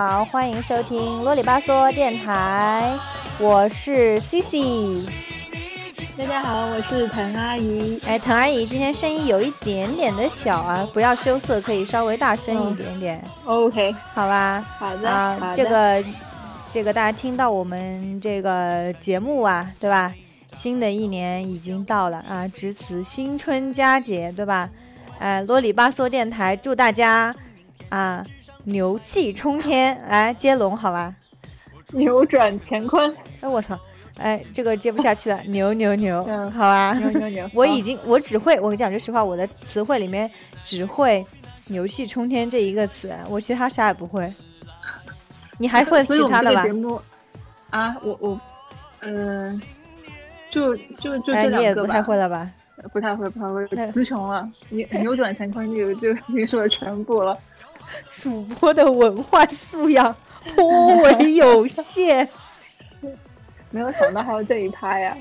好，欢迎收听啰里吧嗦电台，我是 Cici。大家好，我是滕阿姨。哎，滕阿姨今天声音有一点点的小啊，不要羞涩，可以稍微大声一点点。OK，好吧。好的。啊，这个，这个大家听到我们这个节目啊，对吧？新的一年已经到了啊，值此新春佳节，对吧？哎，啰里吧嗦电台祝大家啊牛气冲天，来接龙好吧？扭转乾坤。哎，我操！哎，这个接不下去了，牛牛牛，嗯，好吧。牛牛牛。我已经，我只会，我讲句实话，我的词汇里面只会“牛气冲天”这一个词，我其他啥也不会。你还会其他的吧？节目啊，我我，嗯。就就就这两个吧。你也不太会了吧？不太会，不太会，词穷了。扭 扭转乾坤就就已经说的全部了。主播的文化素养颇为有限。没有想到还有这一趴呀！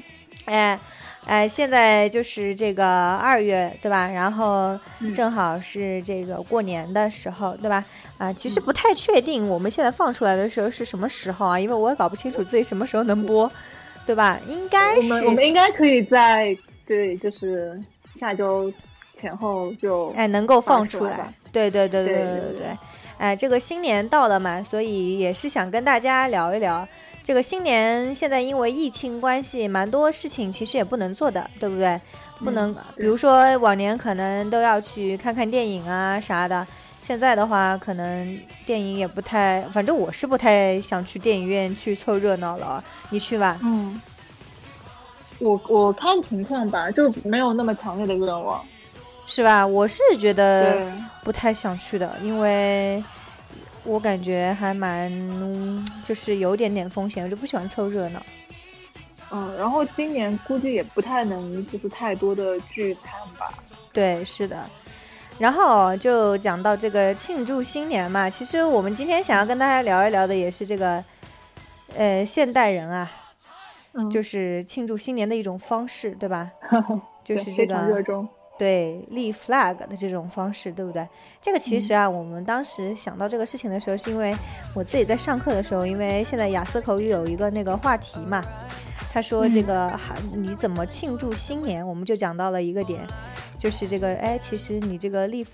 哎哎，现在就是这个二月对吧？然后正好是这个过年的时候对吧？啊，其实不太确定我们现在放出来的时候是什么时候啊？因为我也搞不清楚自己什么时候能播。对吧？应该是我们我们应该可以在对，就是下周前后就哎能够放出来。对对对对对对对，哎，这个新年到了嘛，所以也是想跟大家聊一聊这个新年。现在因为疫情关系，蛮多事情其实也不能做的，对不对？不能，比如说往年可能都要去看看电影啊啥的，现在的话可能电影也不太，反正我是不太想去电影院去凑热闹了。你去吧。嗯，我我看情况吧，就没有那么强烈的愿望，是吧？我是觉得不太想去的，因为我感觉还蛮就是有点点风险，我就不喜欢凑热闹。嗯，然后今年估计也不太能就是太多的聚餐吧。对，是的。然后就讲到这个庆祝新年嘛，其实我们今天想要跟大家聊一聊的也是这个。呃，现代人啊，就是庆祝新年的一种方式，对吧？就是这个对立 flag 的这种方式，对不对？这个其实啊，我们当时想到这个事情的时候，是因为我自己在上课的时候，因为现在雅思口语有一个那个话题嘛，他说这个你怎么庆祝新年？我们就讲到了一个点，就是这个哎，其实你这个立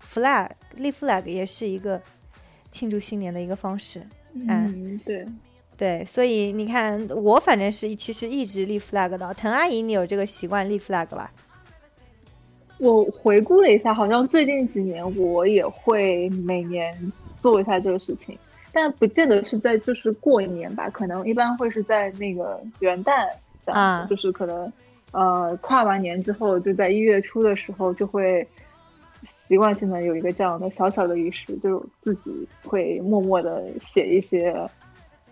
flag 立 flag 也是一个庆祝新年的一个方式，嗯，对。对，所以你看，我反正是其实一直立 flag 的。滕阿姨，你有这个习惯立 flag 吧？我回顾了一下，好像最近几年我也会每年做一下这个事情，但不见得是在就是过年吧，可能一般会是在那个元旦啊，就是可能呃跨完年之后，就在一月初的时候就会习惯性的有一个这样的小小的仪式，就自己会默默的写一些。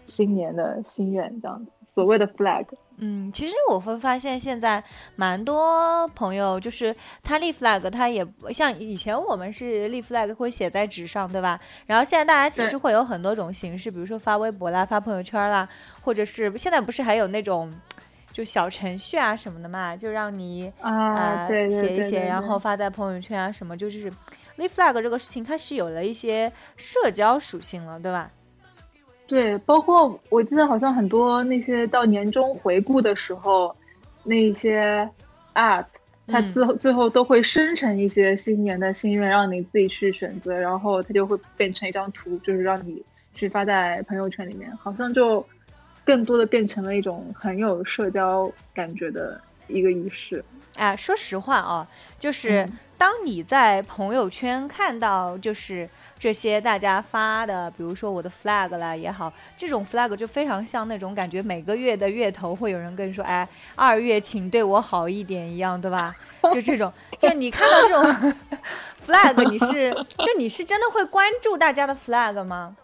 新年的心愿这样子，所谓的 flag。嗯，其实我会发现现在蛮多朋友就是他立 flag，他也像以前我们是立 flag 会写在纸上，对吧？然后现在大家其实会有很多种形式，比如说发微博啦、发朋友圈啦，或者是现在不是还有那种就小程序啊什么的嘛，就让你啊写一写，然后发在朋友圈啊什么，就是立 flag 这个事情它是有了一些社交属性了，对吧？对，包括我记得好像很多那些到年终回顾的时候，那些 app 它最后最后都会生成一些新年的心愿，让你自己去选择，然后它就会变成一张图，就是让你去发在朋友圈里面，好像就更多的变成了一种很有社交感觉的一个仪式。哎，说实话啊，就是当你在朋友圈看到就是。这些大家发的，比如说我的 flag 啦也好，这种 flag 就非常像那种感觉，每个月的月头会有人跟你说，哎，二月请对我好一点一样，对吧？就这种，就你看到这种 flag，你是，就你是真的会关注大家的 flag 吗？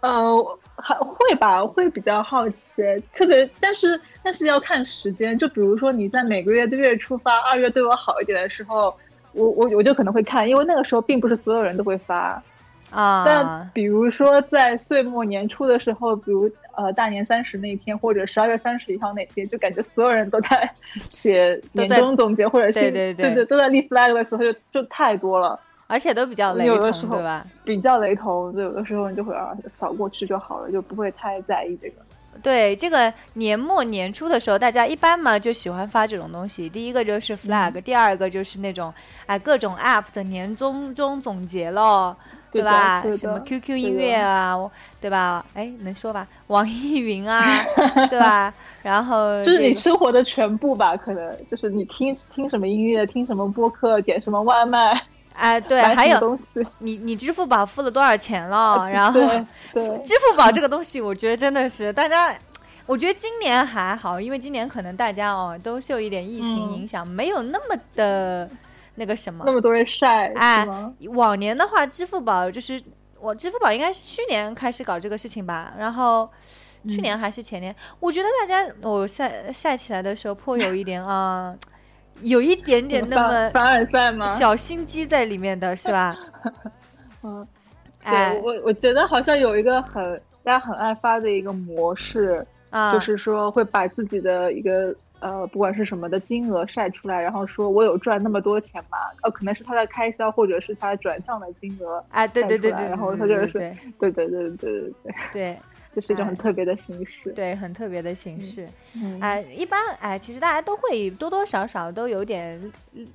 呃，还会吧，会比较好奇，特别，但是但是要看时间，就比如说你在每个月的月初发二月对我好一点的时候。我我我就可能会看，因为那个时候并不是所有人都会发，啊。但比如说在岁末年初的时候，比如呃大年三十那天，或者十二月三十一号那天，就感觉所有人都在 写年终总结或者对对对对都在立 flag 的时候，就就太多了。而且都比较雷同，对吧？比较雷同，就有的时候你就会啊扫过去就好了，就不会太在意这个。对，这个年末年初的时候，大家一般嘛就喜欢发这种东西。第一个就是 flag，第二个就是那种哎各种 app 的年终中总结咯，对吧？什么 QQ 音乐啊，对吧？哎，能说吧？网易云啊，对吧？然后 就是你生活的全部吧，可能就是你听听什么音乐，听什么播客，点什么外卖。哎，对，还有你你支付宝付了多少钱了？然后，对，支付宝这个东西，我觉得真的是大家，我觉得今年还好，因为今年可能大家哦都受一点疫情影响，没有那么的那个什么，那么多人晒。哎，往年的话，支付宝就是我支付宝应该是去年开始搞这个事情吧，然后去年还是前年，我觉得大家我晒晒起来的时候颇有一点啊。有一点点那么凡尔赛吗？小心机在里面的 是吧？嗯，对我我觉得好像有一个很大家很爱发的一个模式，就是说会把自己的一个呃不管是什么的金额晒出来，然后说我有赚那么多钱吗？呃，可能是他的开销或者是他转账的金额啊，对对对对，然后他就是对对对对对对对。这是一种很特别的形式，对，很特别的形式。哎，一般哎，其实大家都会多多少少都有点，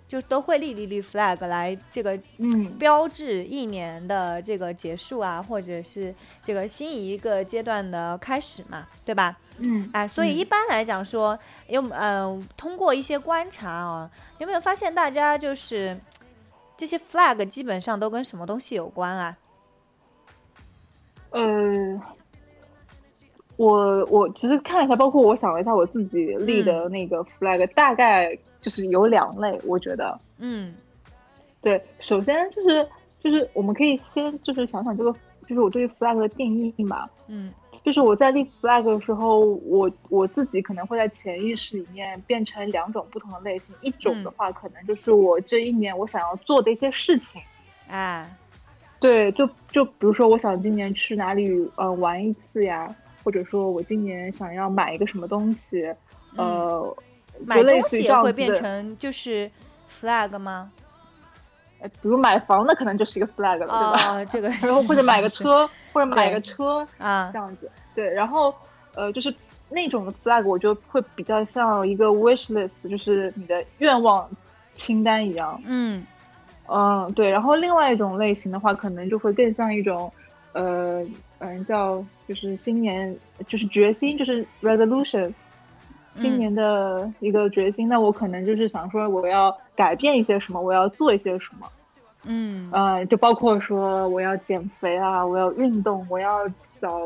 就都会立立立 flag 来这个嗯标志一年的这个结束啊，或者是这个新一个阶段的开始嘛，对吧？嗯，哎，所以一般来讲说，有嗯，通过一些观察啊，有没有发现大家就是这些 flag 基本上都跟什么东西有关啊？嗯。我我其实看了一下，包括我想了一下，我自己立的那个 flag 大概就是有两类，我觉得，嗯，对，首先就是就是我们可以先就是想想这个，就是我对于 flag 的定义嘛，嗯，就是我在立 flag 的时候，我我自己可能会在潜意识里面变成两种不同的类型，一种的话可能就是我这一年我想要做的一些事情，啊，对，就就比如说我想今年去哪里呃玩一次呀。或者说我今年想要买一个什么东西，呃，买东西也会变成就是 flag 吗？呃，比如买房，那可能就是一个 flag 了，对吧？这个，然后或者买个车，或者买个车啊，这样子。对，然后呃，就是那种的 flag，我就会比较像一个 wish list，就是你的愿望清单一样。嗯嗯，对。然后另外一种类型的话，可能就会更像一种呃。嗯，叫就是新年，就是决心，就是 resolution，新年的一个决心。那我可能就是想说，我要改变一些什么，我要做一些什么。嗯，呃，就包括说我要减肥啊，我要运动，我要早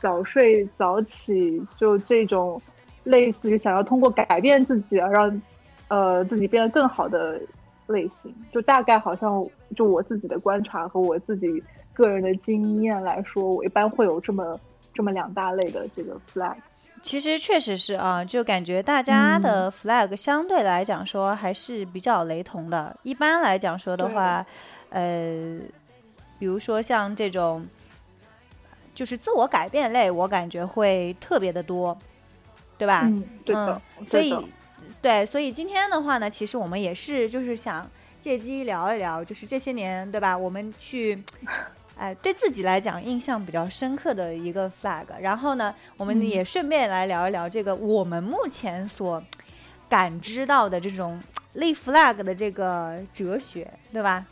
早睡早起，就这种类似于想要通过改变自己，让呃自己变得更好的类型。就大概好像就我自己的观察和我自己。个人的经验来说，我一般会有这么这么两大类的这个 flag。其实确实是啊，就感觉大家的 flag 相对来讲说还是比较雷同的。一般来讲说的话，呃，比如说像这种，就是自我改变类，我感觉会特别的多，对吧？嗯，对的。所以，对，所以今天的话呢，其实我们也是就是想借机聊一聊，就是这些年，对吧？我们去。哎，对自己来讲印象比较深刻的一个 flag，然后呢，我们也顺便来聊一聊这个我们目前所感知到的这种立 flag 的这个哲学，对吧？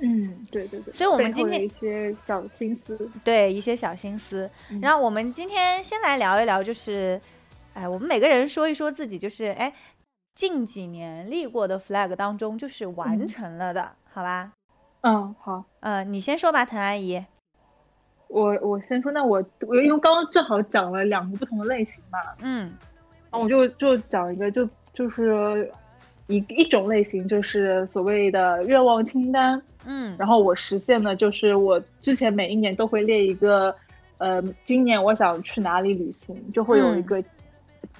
嗯，对对对。所以我们今天一些小心思，对一些小心思。然后我们今天先来聊一聊，就是哎，我们每个人说一说自己，就是哎，近几年立过的 flag 当中，就是完成了的，好吧？嗯，好，嗯，你先说吧，滕阿姨。我我先说，那我我因为刚刚正好讲了两个不同的类型嘛，嗯，我就就讲一个，就就是一一种类型，就是所谓的愿望清单，嗯，然后我实现的就是我之前每一年都会列一个，呃，今年我想去哪里旅行，就会有一个，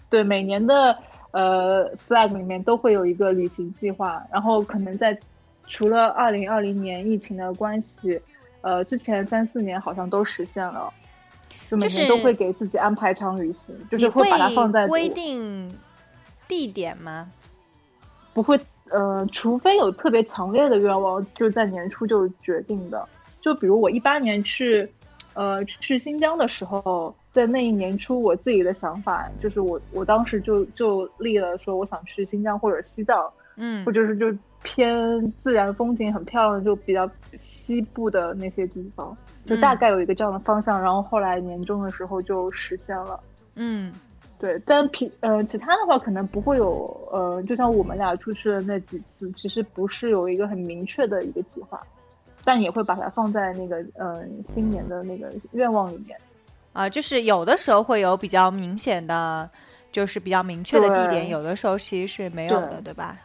对，每年的呃 flag 里面都会有一个旅行计划，然后可能在。除了二零二零年疫情的关系，呃，之前三四年好像都实现了，就每年都会给自己安排一场旅行，就是会把它放在规定地点吗？不会呃，除非有特别强烈的愿望，就在年初就决定的。就比如我一八年去，呃，去新疆的时候，在那一年初，我自己的想法就是我我当时就就立了说，我想去新疆或者西藏，嗯，或者是就偏自然风景很漂亮，就比较西部的那些地方，就大概有一个这样的方向。然后后来年终的时候就实现了，嗯。对，但平呃，其他的话可能不会有呃，就像我们俩出去的那几次，其实不是有一个很明确的一个计划，但也会把它放在那个嗯新年的那个愿望里面。啊，就是有的时候会有比较明显的，就是比较明确的地点，有的时候其实是没有的，对吧？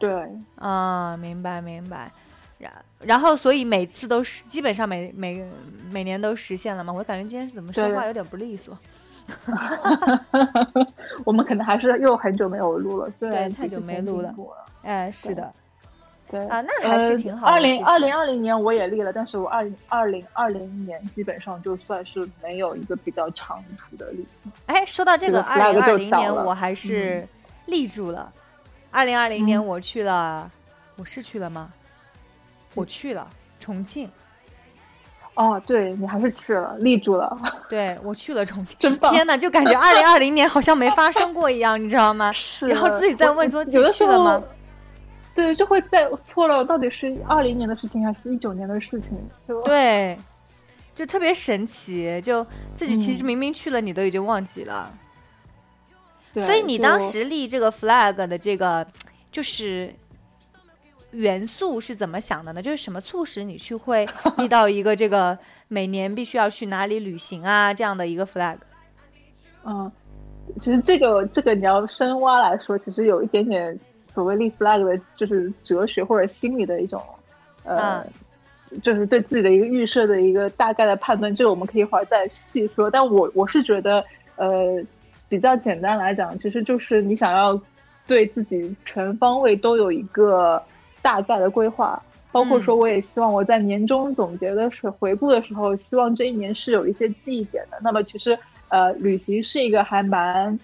对，啊，明白明白。然然后，所以每次都是基本上每每每年都实现了嘛？我感觉今天怎么说话有点不利索。我们可能还是又很久没有录了，对，太久没录了。哎，是的，对啊，那还是挺好。二零二零二零年我也立了，但是我二零二零二零年基本上就算是没有一个比较长途的旅行。哎，说到这个二零二零年，我还是立住了。二零二零年我去了，我是去了吗？我去了重庆。哦，对你还是去了，立住了。对我去了重庆，真棒！天哪，就感觉二零二零年好像没发生过一样，你知道吗？是。然后自己在问说自己去了吗？对，就会在错了，到底是二零年的事情还是一九年的事情？就对，就特别神奇，就自己其实明明去了，你都已经忘记了。对。所以你当时立这个 flag 的这个，就是。元素是怎么想的呢？就是什么促使你去会 立到一个这个每年必须要去哪里旅行啊这样的一个 flag？嗯，其实这个这个你要深挖来说，其实有一点点所谓立 flag 的就是哲学或者心理的一种，呃，就是对自己的一个预设的一个大概的判断。这个我们可以一会儿再细说。但我我是觉得，呃，比较简单来讲，其实就是你想要对自己全方位都有一个。大概的规划，包括说，我也希望我在年终总结的时候、回顾的时候，希望这一年是有一些记忆点的。那么，其实呃，旅行是一个还蛮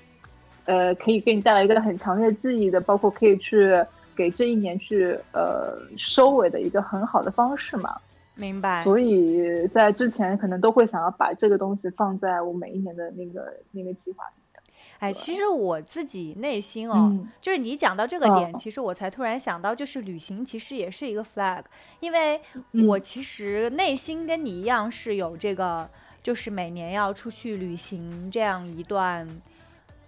呃，可以给你带来一个很强烈记忆的，包括可以去给这一年去呃收尾的一个很好的方式嘛。明白。所以在之前可能都会想要把这个东西放在我每一年的那个那个计划。哎，其实我自己内心哦，就是你讲到这个点，其实我才突然想到，就是旅行其实也是一个 flag，因为我。其实内心跟你一样是有这个，就是每年要出去旅行这样一段，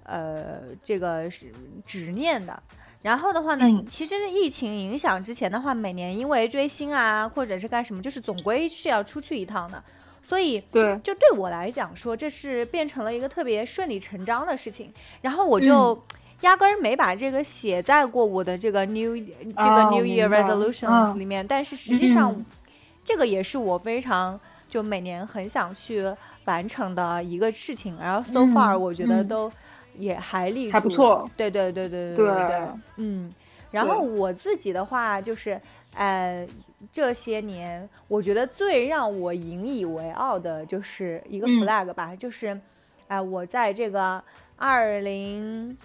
呃，这个是执念的。然后的话呢，其实疫情影响之前的话，每年因为追星啊，或者是干什么，就是总归是要出去一趟的。所以，对，就对我来讲说，这是变成了一个特别顺理成章的事情。然后我就压根儿没把这个写在过我的这个 New 这个 New Year Resolutions 里面。但是实际上，这个也是我非常就每年很想去完成的一个事情。然后 so far 我觉得都也还立住，还不错。对对对对对对对，嗯。然后我自己的话就是，呃。这些年，我觉得最让我引以为傲的就是一个 flag 吧，就是，哎，我在这个二零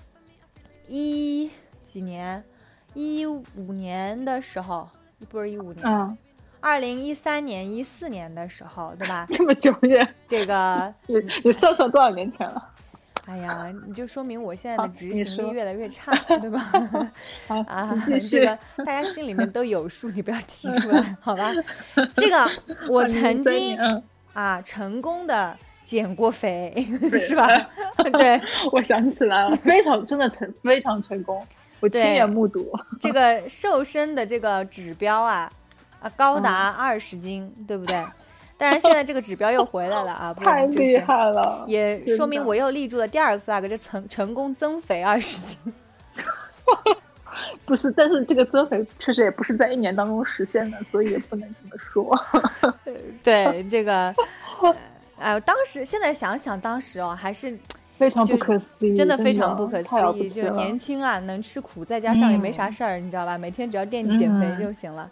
一几年，一五年的时候，不是一五年，二零一三年、一四年的时候，对吧？这么久远，这个 你你算算多少年前了？哎呀，你就说明我现在的执行力越来越差，对吧？啊，这个大家心里面都有数，你不要提出来，好吧？这个我曾经啊成功的减过肥，是吧？对，我想起来了，非常真的成非常成功，我亲眼目睹。这个瘦身的这个指标啊啊高达二十斤，对不对？但是现在这个指标又回来了啊！太厉害了，也说明我又立住了第二个 flag，就成成功增肥二十斤。不是，但是这个增肥确实也不是在一年当中实现的，所以也不能这么说。对这个，哎，当时现在想想，当时哦，还是 非常不可思议，真的非常不可思议。就是年轻啊，能吃苦，再加上也没啥事儿，你知道吧？每天只要惦记减肥就行了。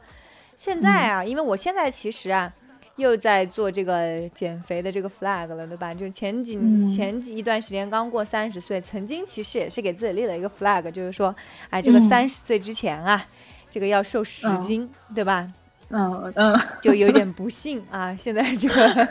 现在啊，因为我现在其实啊。又在做这个减肥的这个 flag 了，对吧？就是前几前几一段时间刚过三十岁，曾经其实也是给自己立了一个 flag，就是说，哎，这个三十岁之前啊，这个要瘦十斤，对吧？嗯嗯，就有点不幸啊，现在这个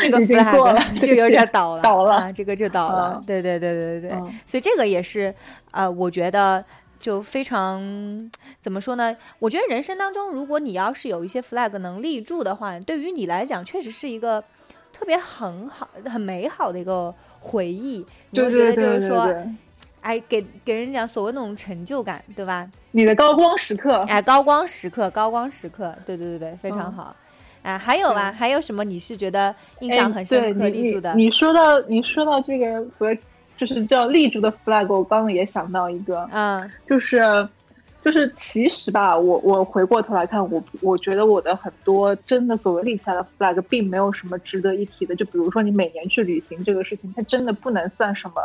这个 flag 就有点倒了，倒了，这个就倒了。对对对对对，所以这个也是啊，我觉得。就非常怎么说呢？我觉得人生当中，如果你要是有一些 flag 能立住的话，对于你来讲，确实是一个特别很好、很美好的一个回忆。你会觉得就是说，哎，给给人讲所谓那种成就感，对吧？你的高光时刻，哎，高光时刻，高光时刻，对对对对，非常好。哎，还有吧？还有什么？你是觉得印象很深刻立住的？你说到你说到这个所谓。就是叫立住的 flag，我刚刚也想到一个，嗯，就是，就是其实吧，我我回过头来看，我我觉得我的很多真的所谓立起来的 flag，并没有什么值得一提的。就比如说你每年去旅行这个事情，它真的不能算什么，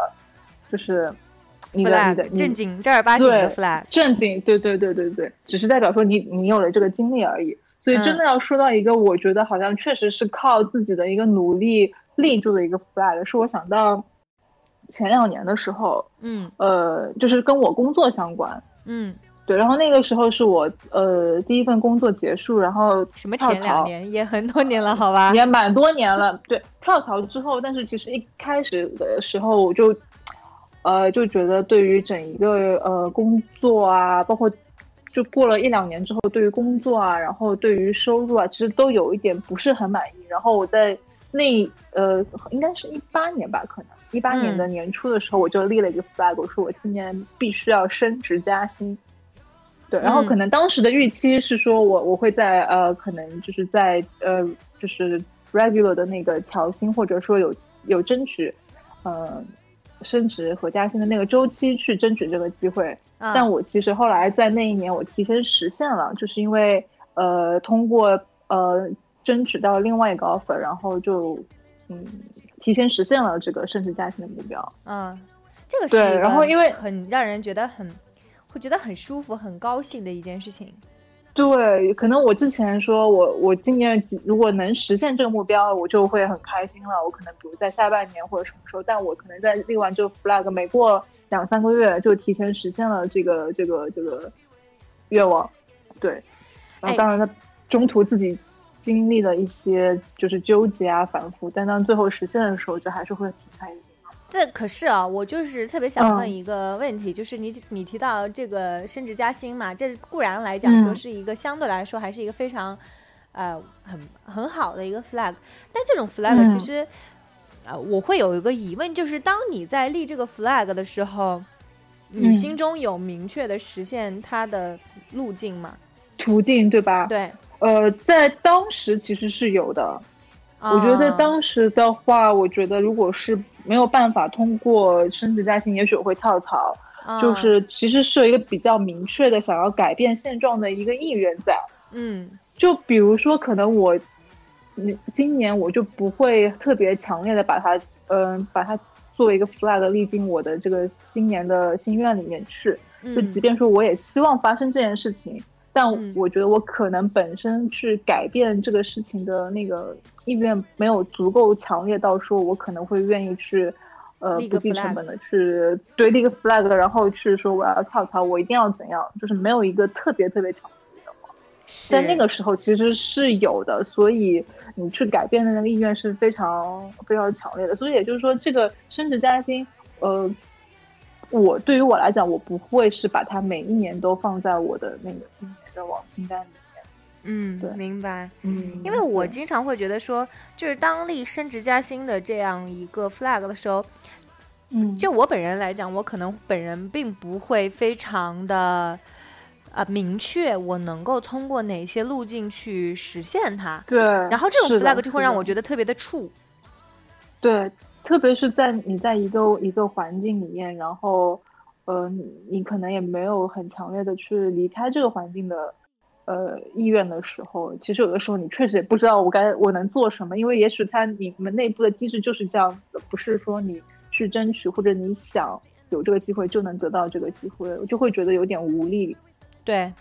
就是你的你的正经正儿八经的 flag，正经，对对对对对，只是代表说你你有了这个经历而已。所以真的要说到一个，我觉得好像确实是靠自己的一个努力立住的一个 flag，是我想到。前两年的时候，嗯，呃，就是跟我工作相关，嗯，对，然后那个时候是我呃第一份工作结束，然后什么前两年？也很多年了，好吧，也蛮多年了，对，跳槽之后，但是其实一开始的时候我就，呃，就觉得对于整一个呃工作啊，包括就过了一两年之后，对于工作啊，然后对于收入啊，其实都有一点不是很满意，然后我在那呃应该是一八年吧，可能。一八年的年初的时候，我就立了一个 flag，我说我今年必须要升职加薪。对，然后可能当时的预期是说我我会在呃，可能就是在呃，就是 regular 的那个调薪，或者说有有争取呃升职和加薪的那个周期去争取这个机会。但我其实后来在那一年我提前实现了，就是因为呃通过呃争取到另外一个 offer，然后就嗯。提前实现了这个升职加薪的目标，嗯，这个是对，然后因为很让人觉得很会觉得很舒服、很高兴的一件事情。对，可能我之前说我我今年如果能实现这个目标，我就会很开心了。我可能比如在下半年或者什么时候，但我可能在立完这个 flag，没过两三个月就提前实现了这个这个这个愿望。对，然后当然他中途自己。经历了一些就是纠结啊、反复，但当最后实现的时候，就还是会挺开心。这可是啊，我就是特别想问一个问题，就是你你提到这个升职加薪嘛，这固然来讲说是一个相对来说还是一个非常呃很很好的一个 flag，但这种 flag 其实啊，我会有一个疑问，就是当你在立这个 flag 的时候，你心中有明确的实现它的路径吗？途径对吧？对。呃，在当时其实是有的，我觉得在当时的话，我觉得如果是没有办法通过升职加薪，也许我会跳槽。就是其实是有一个比较明确的想要改变现状的一个意愿在。嗯，就比如说，可能我，今年我就不会特别强烈的把它，嗯，把它作为一个 flag 立进我的这个新年的心愿里面去。就即便说我也希望发生这件事情。但我觉得我可能本身去改变这个事情的那个意愿没有足够强烈到说，我可能会愿意去，呃，不计成本的去对立个 flag，然后去说我要跳槽，我一定要怎样，就是没有一个特别特别强烈的话，在那个时候其实是有的，所以你去改变的那个意愿是非常非常强烈的，所以也就是说，这个升职加薪，呃。我对于我来讲，我不会是把它每一年都放在我的那个的往清单里面。嗯，对，明白。嗯，因为我经常会觉得说，就是当立升职加薪的这样一个 flag 的时候，嗯，就我本人来讲，我可能本人并不会非常的啊明确，我能够通过哪些路径去实现它。对，然后这种 flag 就会让我觉得特别的怵。对。特别是在你在一个一个环境里面，然后，呃，你可能也没有很强烈的去离开这个环境的，呃，意愿的时候，其实有的时候你确实也不知道我该我能做什么，因为也许他你们内部的机制就是这样子，不是说你去争取或者你想有这个机会就能得到这个机会，我就会觉得有点无力。对，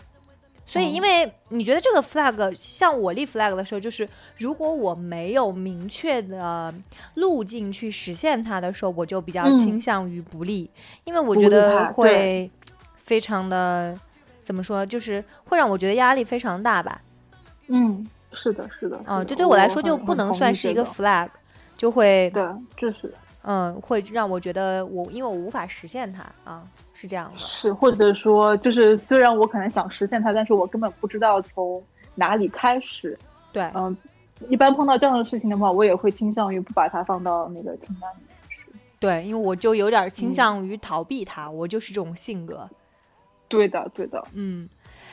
所以，因为你觉得这个 flag 像我立 flag 的时候，就是如果我没有明确的路径去实现它的时候，我就比较倾向于不立，因为我觉得会非常的怎么说，就是会让我觉得压力非常大吧。嗯，是的，是的。嗯，这对我来说就不能算是一个 flag，就会对，就是嗯，会让我觉得我因为我无法实现它啊。是这样的，是或者说，就是虽然我可能想实现它，但是我根本不知道从哪里开始。对，嗯，一般碰到这样的事情的话，我也会倾向于不把它放到那个清单里面去。对，因为我就有点倾向于逃避它，我就是这种性格。对的，对的，嗯。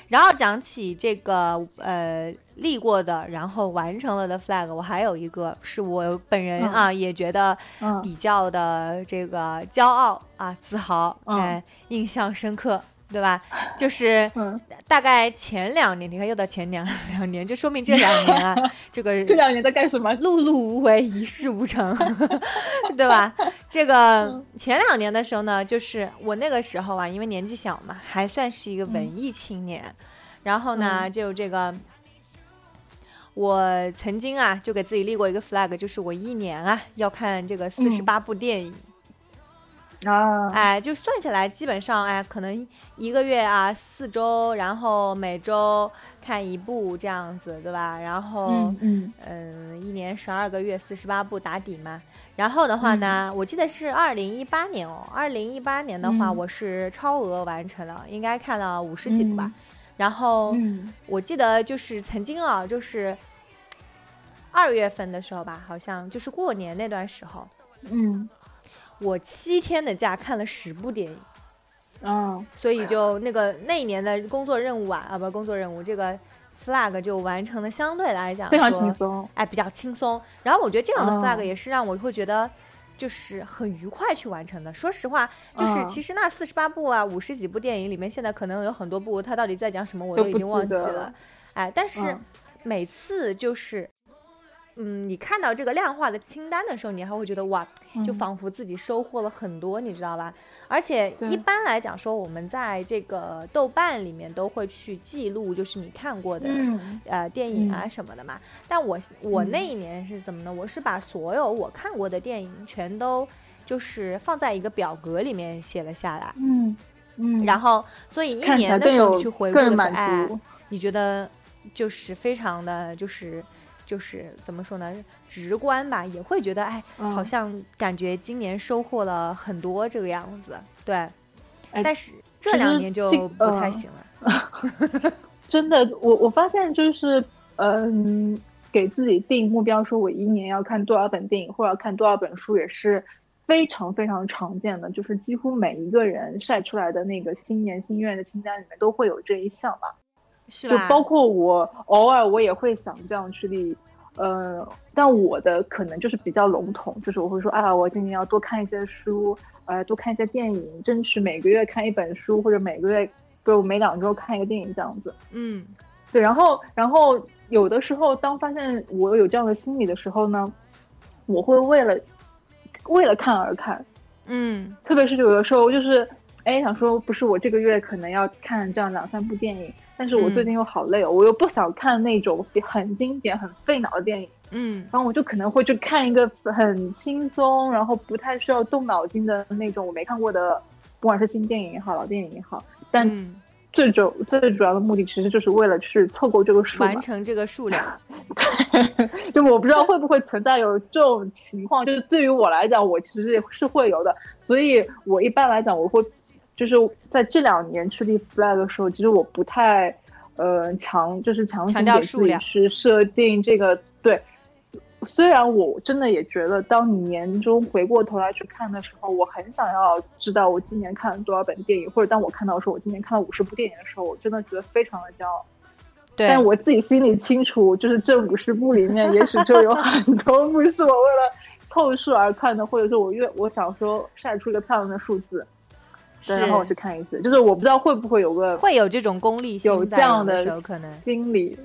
然后讲起这个呃立过的，然后完成了的 flag，我还有一个是我本人啊也觉得比较的这个骄傲啊自豪哎印象深刻。对吧？就是大概前两年，你看又到前两两年，就说明这两年啊，这个这两年在干什么？碌碌无为，一事无成，对吧？这个前两年的时候呢，就是我那个时候啊，因为年纪小嘛，还算是一个文艺青年。然后呢，就这个，我曾经啊，就给自己立过一个 flag，就是我一年啊要看这个四十八部电影。啊，哎，就算下来，基本上，哎，可能一个月啊四周，然后每周看一部这样子，对吧？然后，嗯嗯，一年十二个月，四十八部打底嘛。然后的话呢，我记得是二零一八年哦，二零一八年的话，我是超额完成了，应该看了五十几部吧。然后，我记得就是曾经啊，就是二月份的时候吧，好像就是过年那段时候，嗯。我七天的假看了十部电影，嗯，所以就那个那一年的工作任务啊，啊不，工作任务这个 flag 就完成的相对来讲非常轻松，哎，比较轻松。然后我觉得这样的 flag 也是让我会觉得就是很愉快去完成的。说实话，就是其实那四十八部啊，五十几部电影里面，现在可能有很多部，它到底在讲什么我都已经忘记了，哎，但是每次就是。嗯，你看到这个量化的清单的时候，你还会觉得哇，就仿佛自己收获了很多，你知道吧？而且一般来讲说，我们在这个豆瓣里面都会去记录，就是你看过的呃电影啊什么的嘛。但我我那一年是怎么呢？我是把所有我看过的电影全都就是放在一个表格里面写了下来。嗯嗯。然后，所以一年的时候去回顾的时候，哎，你觉得就是非常的就是。就是怎么说呢，直观吧，也会觉得哎，好像感觉今年收获了很多这个样子，对。但是这两年就不太行了。真的，我我发现就是，嗯，给自己定目标，说我一年要看多少本电影，或者看多少本书，也是非常非常常见的。就是几乎每一个人晒出来的那个新年心愿的清单里面都会有这一项吧。是就包括我偶尔我也会想这样去立，呃，但我的可能就是比较笼统，就是我会说啊，我今年要多看一些书，呃，多看一些电影，争取每个月看一本书，或者每个月不每两周看一个电影这样子。嗯，对，然后然后有的时候当发现我有这样的心理的时候呢，我会为了为了看而看，嗯，特别是有的时候就是哎想说不是我这个月可能要看这样两三部电影。但是我最近又好累哦，我又不想看那种很经典、很费脑的电影，嗯，然后我就可能会去看一个很轻松，然后不太需要动脑筋的那种我没看过的，不管是新电影也好，老电影也好。但最主最主要的目的其实就是为了去凑够这个数，完成这个数量。对，就我不知道会不会存在有这种情况，就是对于我来讲，我其实是会有的，所以我一般来讲我会。就是在这两年去立 flag 的时候，其实我不太，呃，强，就是强行给自己去设定这个。对，虽然我真的也觉得，当你年终回过头来去看的时候，我很想要知道我今年看了多少本电影，或者当我看到说我今年看了五十部电影的时候，我真的觉得非常的骄傲。对。但我自己心里清楚，就是这五十部里面，也许就有 很多部是我为了凑数而看的，或者说我越我想说晒出一个漂亮的数字。然后我去看一次，就是我不知道会不会有个会有这种功利性，有这样的时候可能心理，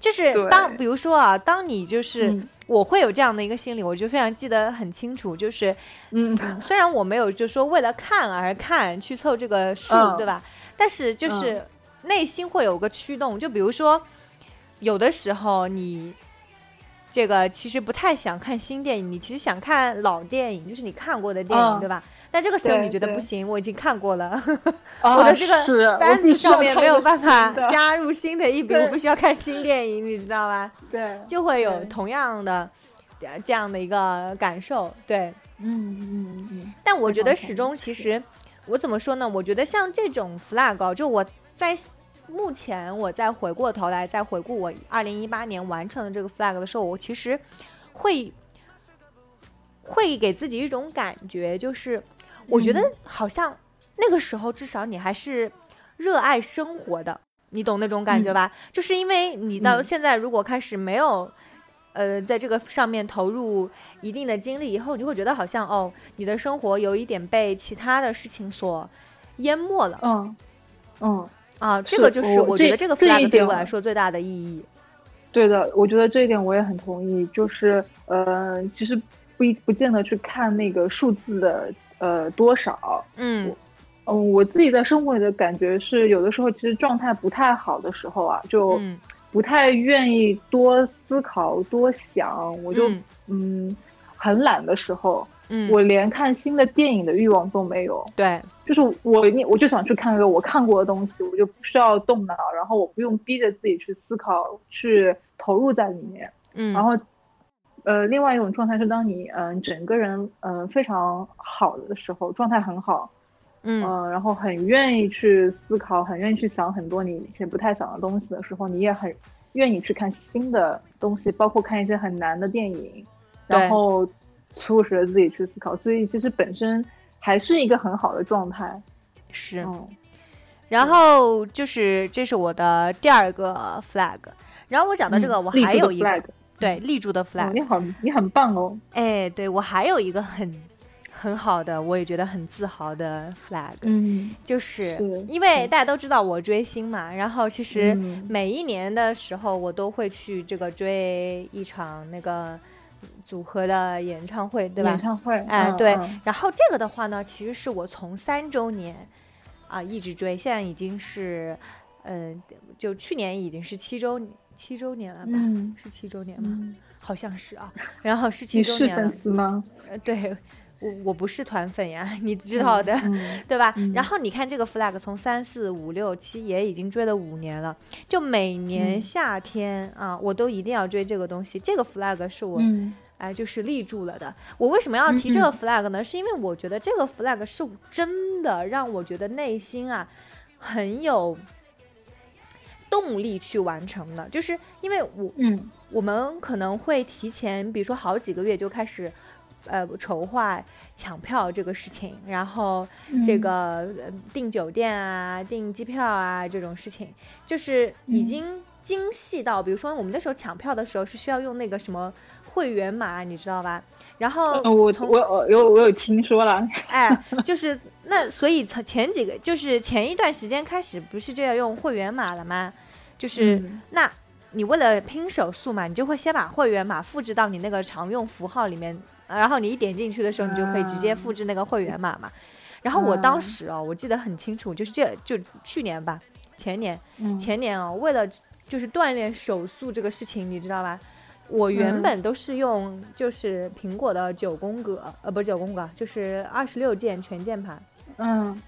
就是当比如说啊，当你就是我会有这样的一个心理，我就非常记得很清楚，就是嗯，虽然我没有就说为了看而看去凑这个数，对吧？但是就是内心会有个驱动，就比如说，有的时候你这个其实不太想看新电影，你其实想看老电影，就是你看过的电影，对吧？但这个时候你觉得不行，我已经看过了，我的这个单子上面没有办法 加入新的一笔，我必须要看新电影，你知道吧？对，就会有同样的这样的一个感受，对，嗯嗯嗯。但我觉得始终其实，我怎么说呢？我觉得像这种 flag，就我在目前我再回过头来再回顾我二零一八年完成的这个 flag 的时候，我其实会会给自己一种感觉，就是。我觉得好像那个时候，至少你还是热爱生活的，你懂那种感觉吧？就是因为你到现在，如果开始没有，呃，在这个上面投入一定的精力以后，你就会觉得好像哦，你的生活有一点被其他的事情所淹没了。嗯嗯啊，这个就是我觉得这个 flag 对我来说最大的意义。对的，我觉得这一点我也很同意。就是呃，其实不一不见得去看那个数字的。呃，多少？嗯，嗯，我自己在生活里的感觉是，有的时候其实状态不太好的时候啊，就不太愿意多思考、多想，我就嗯很懒的时候，嗯，我连看新的电影的欲望都没有。对，就是我，我就想去看个我看过的东西，我就不需要动脑，然后我不用逼着自己去思考、去投入在里面。嗯，然后。呃，另外一种状态是，当你嗯整个人嗯非常好的时候，状态很好，嗯，然后很愿意去思考，很愿意去想很多你以前不太想的东西的时候，你也很愿意去看新的东西，包括看一些很难的电影，然后促使着自己去思考。所以其实本身还是一个很好的状态，是。然后就是这是我的第二个 flag，然后我讲到这个，我还有一个。对立住的 flag，你好，你很棒哦。哎，对我还有一个很很好的，我也觉得很自豪的 flag，嗯，就是因为大家都知道我追星嘛，然后其实每一年的时候我都会去这个追一场那个组合的演唱会，对吧？演唱会，哎，对。然后这个的话呢，其实是我从三周年啊一直追，现在已经是嗯，就去年已经是七周。七周年了吧？是七周年吗？好像是啊。然后是七周年了。粉丝吗？呃，对，我我不是团粉呀，你知道的，对吧？然后你看这个 flag，从三四五六七也已经追了五年了。就每年夏天啊，我都一定要追这个东西。这个 flag 是我哎，就是立住了的。我为什么要提这个 flag 呢？是因为我觉得这个 flag 是真的让我觉得内心啊很有。动力去完成的，就是因为我，嗯，我们可能会提前，比如说好几个月就开始，呃，筹划抢票这个事情，然后这个订酒店啊、订机票啊这种事情，就是已经精细到，比如说我们那时候抢票的时候是需要用那个什么会员码，你知道吧？然后我我有我有听说了，哎，就是那所以从前几个就是前一段时间开始，不是就要用会员码了吗？就是那，你为了拼手速嘛，你就会先把会员码复制到你那个常用符号里面，然后你一点进去的时候，你就可以直接复制那个会员码嘛。然后我当时哦，我记得很清楚，就是这就去年吧，前年，前年哦，为了就是锻炼手速这个事情，你知道吧？我原本都是用就是苹果的九宫格，呃，不是九宫格，就是二十六键全键盘，嗯。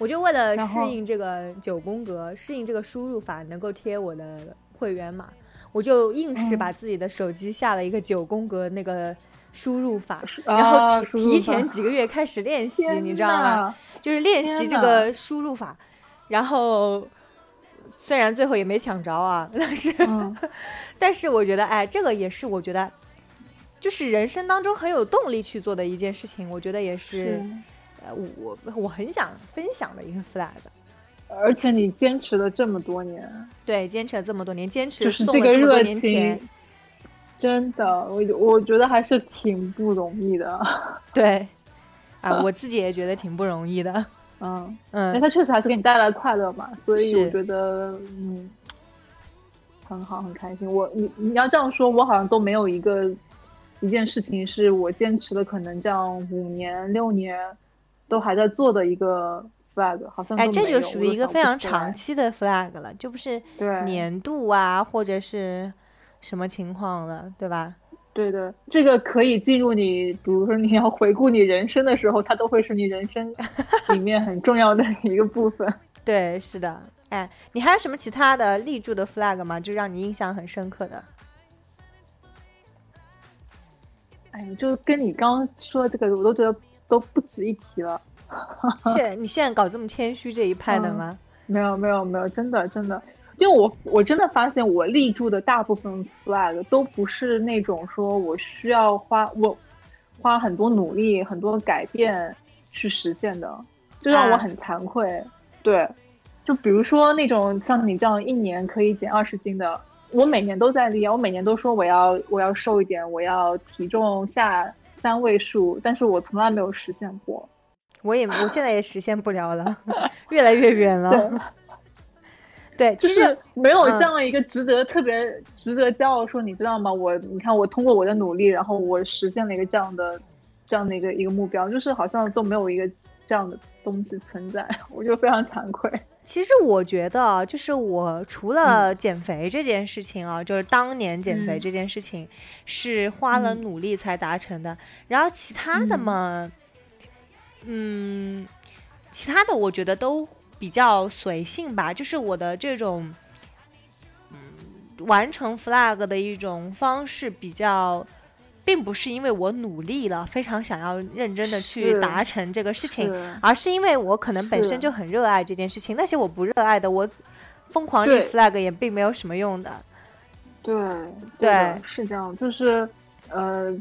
我就为了适应这个九宫格，适应这个输入法，能够贴我的会员码，我就硬是把自己的手机下了一个九宫格那个输入法，然后提提前几个月开始练习，你知道吗？就是练习这个输入法，然后虽然最后也没抢着啊，但是 但是我觉得，哎，这个也是我觉得，就是人生当中很有动力去做的一件事情，我觉得也是。呃，我我很想分享的一个 flag，而且你坚持了这么多年，对，坚持了这么多年，坚持送这个热情，真的，我我觉得还是挺不容易的。对，啊，我自己也觉得挺不容易的。嗯嗯，那他确实还是给你带来快乐嘛，所以我觉得嗯，很好，很开心。我你你要这样说，我好像都没有一个一件事情是我坚持了可能这样五年六年。都还在做的一个 flag，flag，好像哎，这就属于一个非常长期的 flag 了，就不是年度啊或者是什么情况了，对吧？对的，这个可以进入你，比如说你要回顾你人生的时候，它都会是你人生里面很重要的一个部分。对，是的。哎，你还有什么其他的立住的 flag 吗？就让你印象很深刻的？哎，就跟你刚刚说这个，我都觉得都不值一提了。现你现在搞这么谦虚这一派的吗？没有，没有，没有，真的，真的。因为我我真的发现，我立住的大部分 flag 都不是那种说我需要花我花很多努力、很多改变去实现的，就让我很惭愧。对，就比如说那种像你这样一年可以减二十斤的，我每年都在立啊，我每年都说我要我要瘦一点，我要体重下三位数，但是我从来没有实现过。我也我现在也实现不了了，越来越远了。对，其实没有这样一个值得特别值得骄傲说，你知道吗？我你看，我通过我的努力，然后我实现了一个这样的这样的一个一个目标，就是好像都没有一个这样的东西存在，我就非常惭愧。其实我觉得，就是我除了减肥这件事情啊，就是当年减肥这件事情是花了努力才达成的，然后其他的嘛，嗯，其他的我觉得都。比较随性吧，就是我的这种，嗯，完成 flag 的一种方式比较，并不是因为我努力了，非常想要认真的去达成这个事情，而是因为我可能本身就很热爱这件事情。那些我不热爱的，我疯狂立 flag 也并没有什么用的。对对，是这样，就是呃，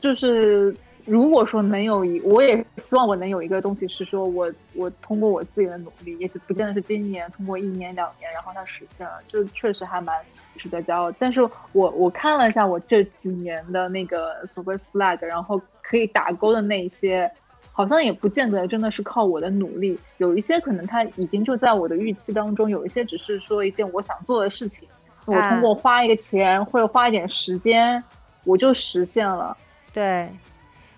就是。如果说能有一，我也希望我能有一个东西是说，我我通过我自己的努力，也许不见得是今年，通过一年两年，然后它实现了，就确实还蛮值得骄傲。但是我我看了一下我这几年的那个所谓 flag，然后可以打勾的那些，好像也不见得真的是靠我的努力，有一些可能它已经就在我的预期当中，有一些只是说一件我想做的事情，我通过花一个钱或者花一点时间，我就实现了。对。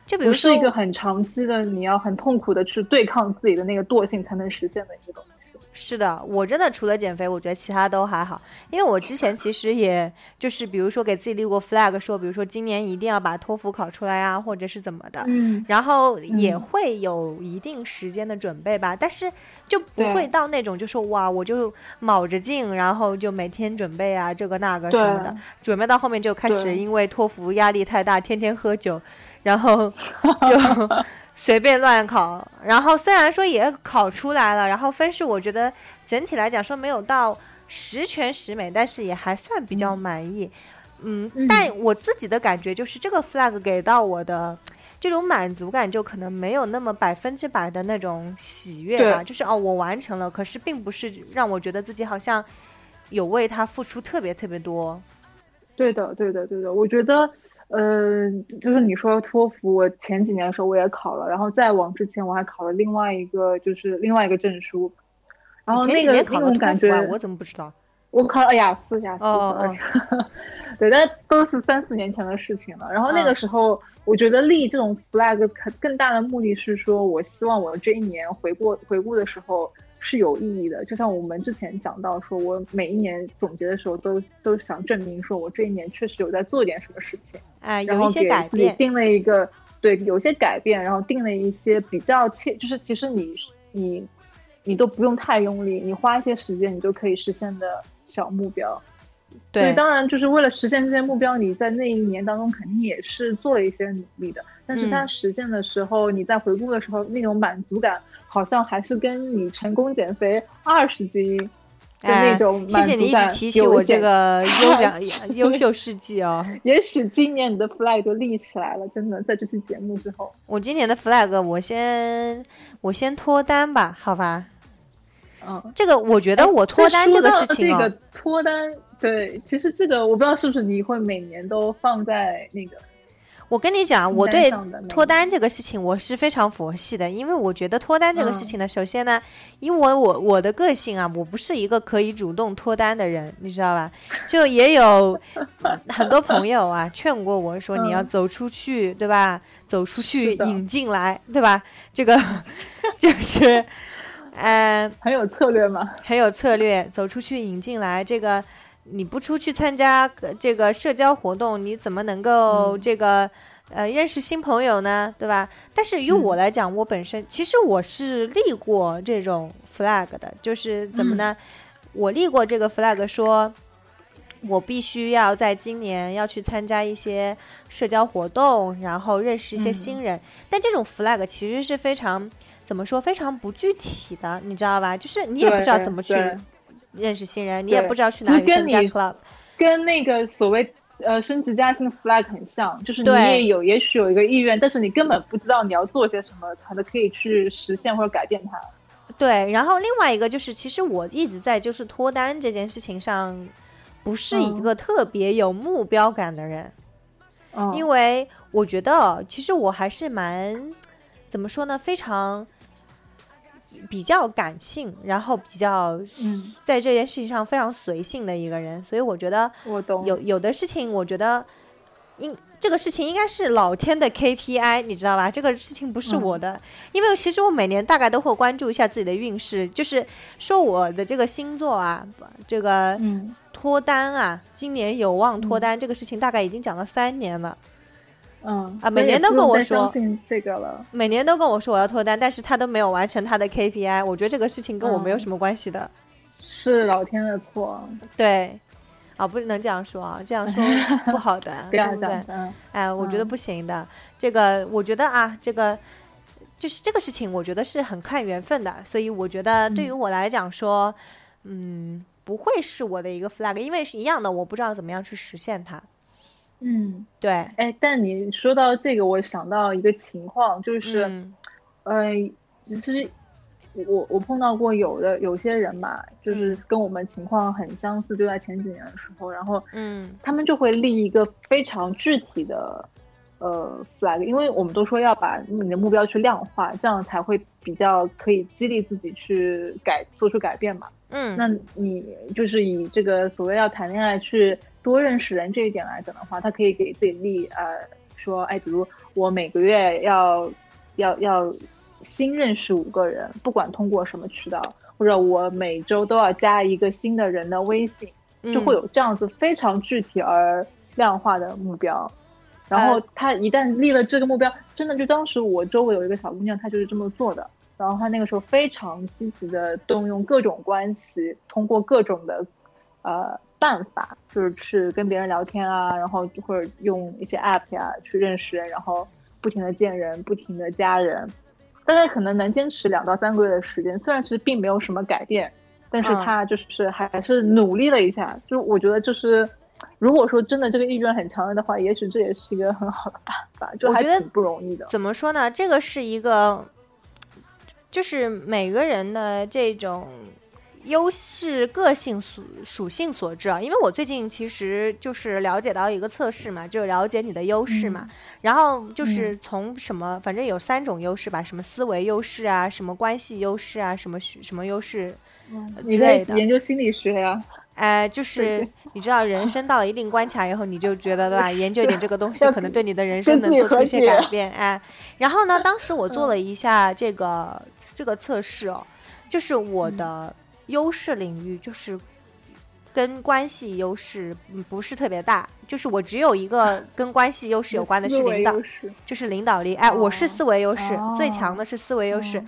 就比如是一个很长期的，你要很痛苦的去对抗自己的那个惰性才能实现的一个东西。是的，我真的除了减肥，我觉得其他都还好。因为我之前其实也就是比如说给自己立过 flag，说比如说今年一定要把托福考出来啊，或者是怎么的。嗯。然后也会有一定时间的准备吧，但是就不会到那种就说哇，我就卯着劲，然后就每天准备啊这个那个什么的，准备到后面就开始因为托福压力太大，天天喝酒。然后 就随便乱考，然后虽然说也考出来了，然后分数我觉得整体来讲说没有到十全十美，但是也还算比较满意。嗯，但我自己的感觉就是这个 flag 给到我的这种满足感就可能没有那么百分之百的那种喜悦吧。就是哦，我完成了，可是并不是让我觉得自己好像有为他付出特别特别多。对的，对的，对的，我觉得。呃，就是你说托福，我前几年的时候我也考了，然后再往之前我还考了另外一个，就是另外一个证书。然后那个那种感觉，我怎么不知道？我考了雅思，雅思。哦 对，但都是三四年前的事情了。然后那个时候，我觉得立这种 flag 更大的目的是说，我希望我这一年回顾回顾的时候。是有意义的，就像我们之前讲到，说我每一年总结的时候，都都想证明说我这一年确实有在做点什么事情，哎，有一些改变，定了一个对，有些改变，然后定了一些比较切，就是其实你你你都不用太用力，你花一些时间，你就可以实现的小目标。对，当然就是为了实现这些目标，你在那一年当中肯定也是做了一些努力的，但是它实现的时候，你在回顾的时候，那种满足感。好像还是跟你成功减肥二十斤的那种谢谢你一直提起我这个 优良优秀事迹哦。也许今年你的 flag 都立起来了，真的在这期节目之后。我今年的 flag，我先我先脱单吧，好吧？嗯，这个我觉得我脱单这个事情这个脱单，对，其实这个我不知道是不是你会每年都放在那个。我跟你讲，我对脱单这个事情我是非常佛系的，因为我觉得脱单这个事情呢，首先呢，因为我我的个性啊，我不是一个可以主动脱单的人，你知道吧？就也有 很多朋友啊劝过我说，你要走出去，对吧？走出去引进来，对吧？这个 就是，呃，很有策略嘛？很有策略，走出去引进来。这个你不出去参加这个社交活动，你怎么能够这个呃认识新朋友呢？对吧？但是于我来讲，我本身其实我是立过这种 flag 的，就是怎么呢？我立过这个 flag，说我必须要在今年要去参加一些社交活动，然后认识一些新人。但这种 flag 其实是非常。怎么说？非常不具体的，你知道吧？就是你也不知道怎么去认识新人，你也不知道去哪里参加 club。跟那个所谓呃升职加薪的 flag 很像，就是你也有也许有一个意愿，但是你根本不知道你要做些什么才能可以去实现或者改变它。对，然后另外一个就是，其实我一直在就是脱单这件事情上，不是一个特别有目标感的人。嗯，因为我觉得其实我还是蛮怎么说呢，非常。比较感性，然后比较嗯，在这件事情上非常随性的一个人，所以我觉得我懂。有有的事情，我觉得应这个事情应该是老天的 KPI，你知道吧？这个事情不是我的，因为其实我每年大概都会关注一下自己的运势，就是说我的这个星座啊，这个脱单啊，今年有望脱单这个事情大概已经讲了三年了。嗯啊，每年都跟我说这个了。每年都跟我说我要脱单，但是他都没有完成他的 KPI。我觉得这个事情跟我没有什么关系的，是老天的错。对，啊，不能这样说啊，这样说不好的，对不对？哎，我觉得不行的。这个，我觉得啊，这个就是这个事情，我觉得是很看缘分的。所以我觉得对于我来讲说，嗯，不会是我的一个 flag，因为是一样的，我不知道怎么样去实现它。嗯，对，哎，但你说到这个，我想到一个情况，就是，呃，其实我我碰到过有的有些人嘛，就是跟我们情况很相似，就在前几年的时候，然后，嗯，他们就会立一个非常具体的呃 flag，因为我们都说要把你的目标去量化，这样才会比较可以激励自己去改做出改变嘛。嗯，那你就是以这个所谓要谈恋爱去。多认识人这一点来讲的话，他可以给自己立呃说，哎，比如我每个月要要要新认识五个人，不管通过什么渠道，或者我每周都要加一个新的人的微信，就会有这样子非常具体而量化的目标。然后他一旦立了这个目标，真的就当时我周围有一个小姑娘，她就是这么做的。然后她那个时候非常积极的动用各种关系，通过各种的呃。办法就是去跟别人聊天啊，然后或者用一些 app 呀去认识人，然后不停的见人，不停的加人，大概可能能坚持两到三个月的时间。虽然其实并没有什么改变，但是他就是还是努力了一下。就我觉得就是，如果说真的这个意愿很强烈的话，也许这也是一个很好的办法。就还挺不容易的。怎么说呢？这个是一个，就是每个人的这种。优势个性属属性所致啊，因为我最近其实就是了解到一个测试嘛，就了解你的优势嘛，然后就是从什么，反正有三种优势吧，什么思维优势啊，什么关系优势啊，什么什么优势之类的。研究心理学呀？哎，就是你知道，人生到了一定关卡以后，你就觉得对吧？研究一点这个东西，可能对你的人生能做出一些改变。哎，然后呢，当时我做了一下这个这个测试哦，就是我的。优势领域就是跟关系优势不是特别大，就是我只有一个跟关系优势有关的是领导，就是领导力。哎，我是思维优势最强的是思维优势，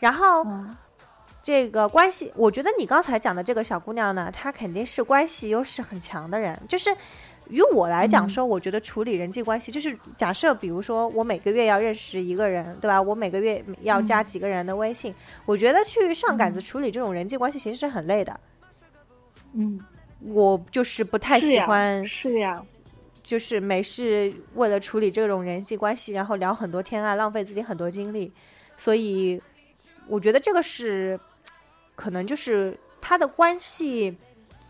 然后这个关系，我觉得你刚才讲的这个小姑娘呢，她肯定是关系优势很强的人，就是。于我来讲说，我觉得处理人际关系就是假设，比如说我每个月要认识一个人，对吧？我每个月要加几个人的微信，我觉得去上杆子处理这种人际关系其实是很累的。嗯，我就是不太喜欢，是呀，就是没事为了处理这种人际关系，然后聊很多天啊，浪费自己很多精力。所以我觉得这个是可能就是他的关系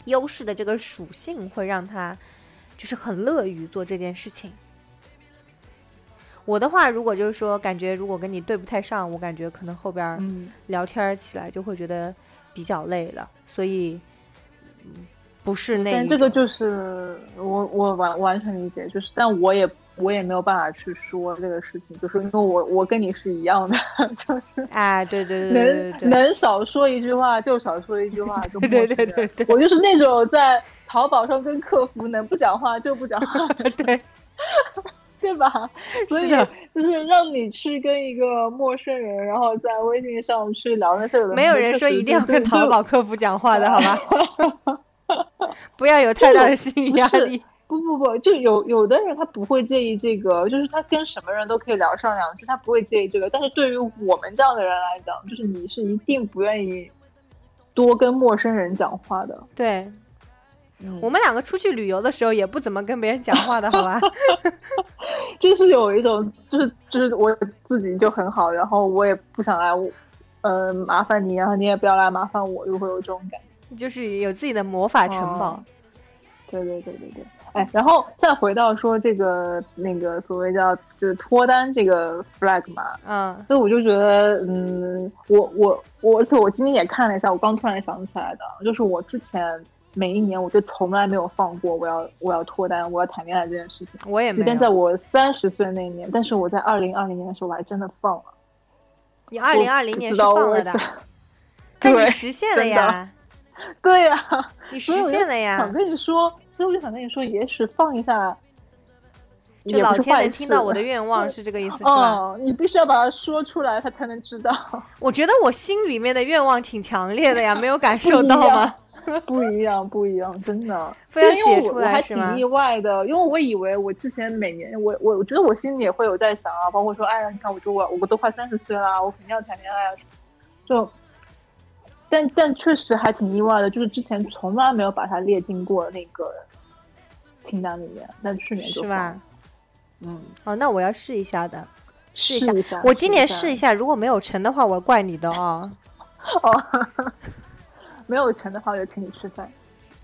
优势的这个属性会让他。就是很乐于做这件事情。我的话，如果就是说，感觉如果跟你对不太上，我感觉可能后边聊天起来就会觉得比较累了。所以，不是那。但这个就是我我完完全理解，就是但我也我也没有办法去说这个事情，就是因为我我跟你是一样的，就是哎，对对对对对，能能少说一句话就少说一句话，就对对对对，我就是那种在淘宝上跟客服能不讲话就不讲话，对。对吧？所以就是让你去跟一个陌生人，然后在微信上去聊那些，没有人说一定要跟淘宝客服讲话的，好吧？不要有太大的心理压力。不不不，就有有的人他不会介意这个，就是他跟什么人都可以聊上两句，他不会介意这个。但是对于我们这样的人来讲，就是你是一定不愿意多跟陌生人讲话的。对。我们两个出去旅游的时候也不怎么跟别人讲话的，好吧？就是有一种，就是就是我自己就很好，然后我也不想来，呃，麻烦你，然后你也不要来麻烦我，就会有这种感觉，就是有自己的魔法城堡。对对对对对，哎，然后再回到说这个那个所谓叫就是脱单这个 flag 嘛，嗯，所以我就觉得，嗯，我我我，而且我今天也看了一下，我刚突然想起来的，就是我之前。每一年我就从来没有放过我要我要脱单我要谈恋爱这件事情，我也没。即便在我三十岁那年，但是我在二零二零年的时候我还真的放了。你二零二零年是放了的，那你实现了呀？对呀，你实现了呀。想跟你说，所以我就想跟你说，也许放一下，就老天能听到我的愿望，是这个意思是吧？你必须要把它说出来，他才能知道。我觉得我心里面的愿望挺强烈的呀，没有感受到吗？不一样，不一样，真的。非要写出来是吗？挺意外的，因为我以为我之前每年，我我我觉得我心里也会有在想啊，包括说，哎呀，你看，我就我我都快三十岁了，我肯定要谈恋爱啊，就，但但确实还挺意外的，就是之前从来没有把它列进过那个清单里面，但去年是吧？嗯，哦，那我要试一下的，试一下，我今年试一下，如果没有成的话，我怪你的啊。哦。没有钱的话，我就请你吃饭。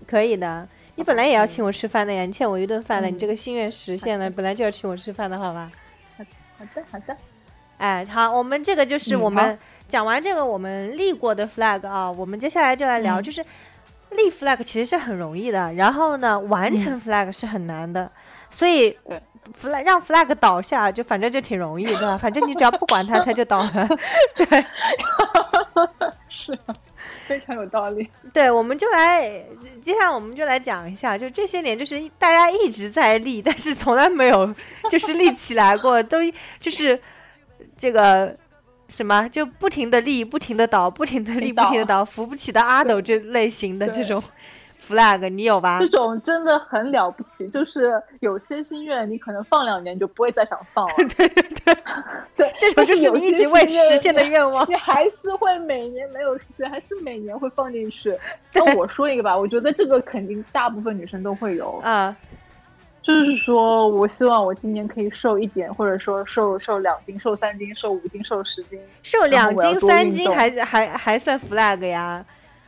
可以的，你本来也要请我吃饭的呀，你欠我一顿饭了，你这个心愿实现了，本来就要请我吃饭的，好吧？好好的好的。哎，好，我们这个就是我们讲完这个我们立过的 flag 啊，我们接下来就来聊，就是立 flag 其实是很容易的，然后呢，完成 flag 是很难的，所以 flag 让 flag 倒下就反正就挺容易，对吧？反正你只要不管它，它就倒了。对，是。非常有道理。对，我们就来，接下来我们就来讲一下，就这些年，就是大家一直在立，但是从来没有就是立起来过，都就是这个什么，就不停的立，不停的倒，不停的立，不停的倒，扶不起的阿斗这类型的这种。Flag 你有吧？这种真的很了不起，就是有些心愿你可能放两年就不会再想放了。对对对对，这种就是你一直未实现的愿望，你还是会每年没有实现，还是每年会放进去。那我说一个吧，我觉得这个肯定大部分女生都会有啊，就是说我希望我今年可以瘦一点，或者说瘦瘦两斤、瘦三斤、瘦五斤、瘦十斤。瘦两斤、三斤还还还算 flag 呀？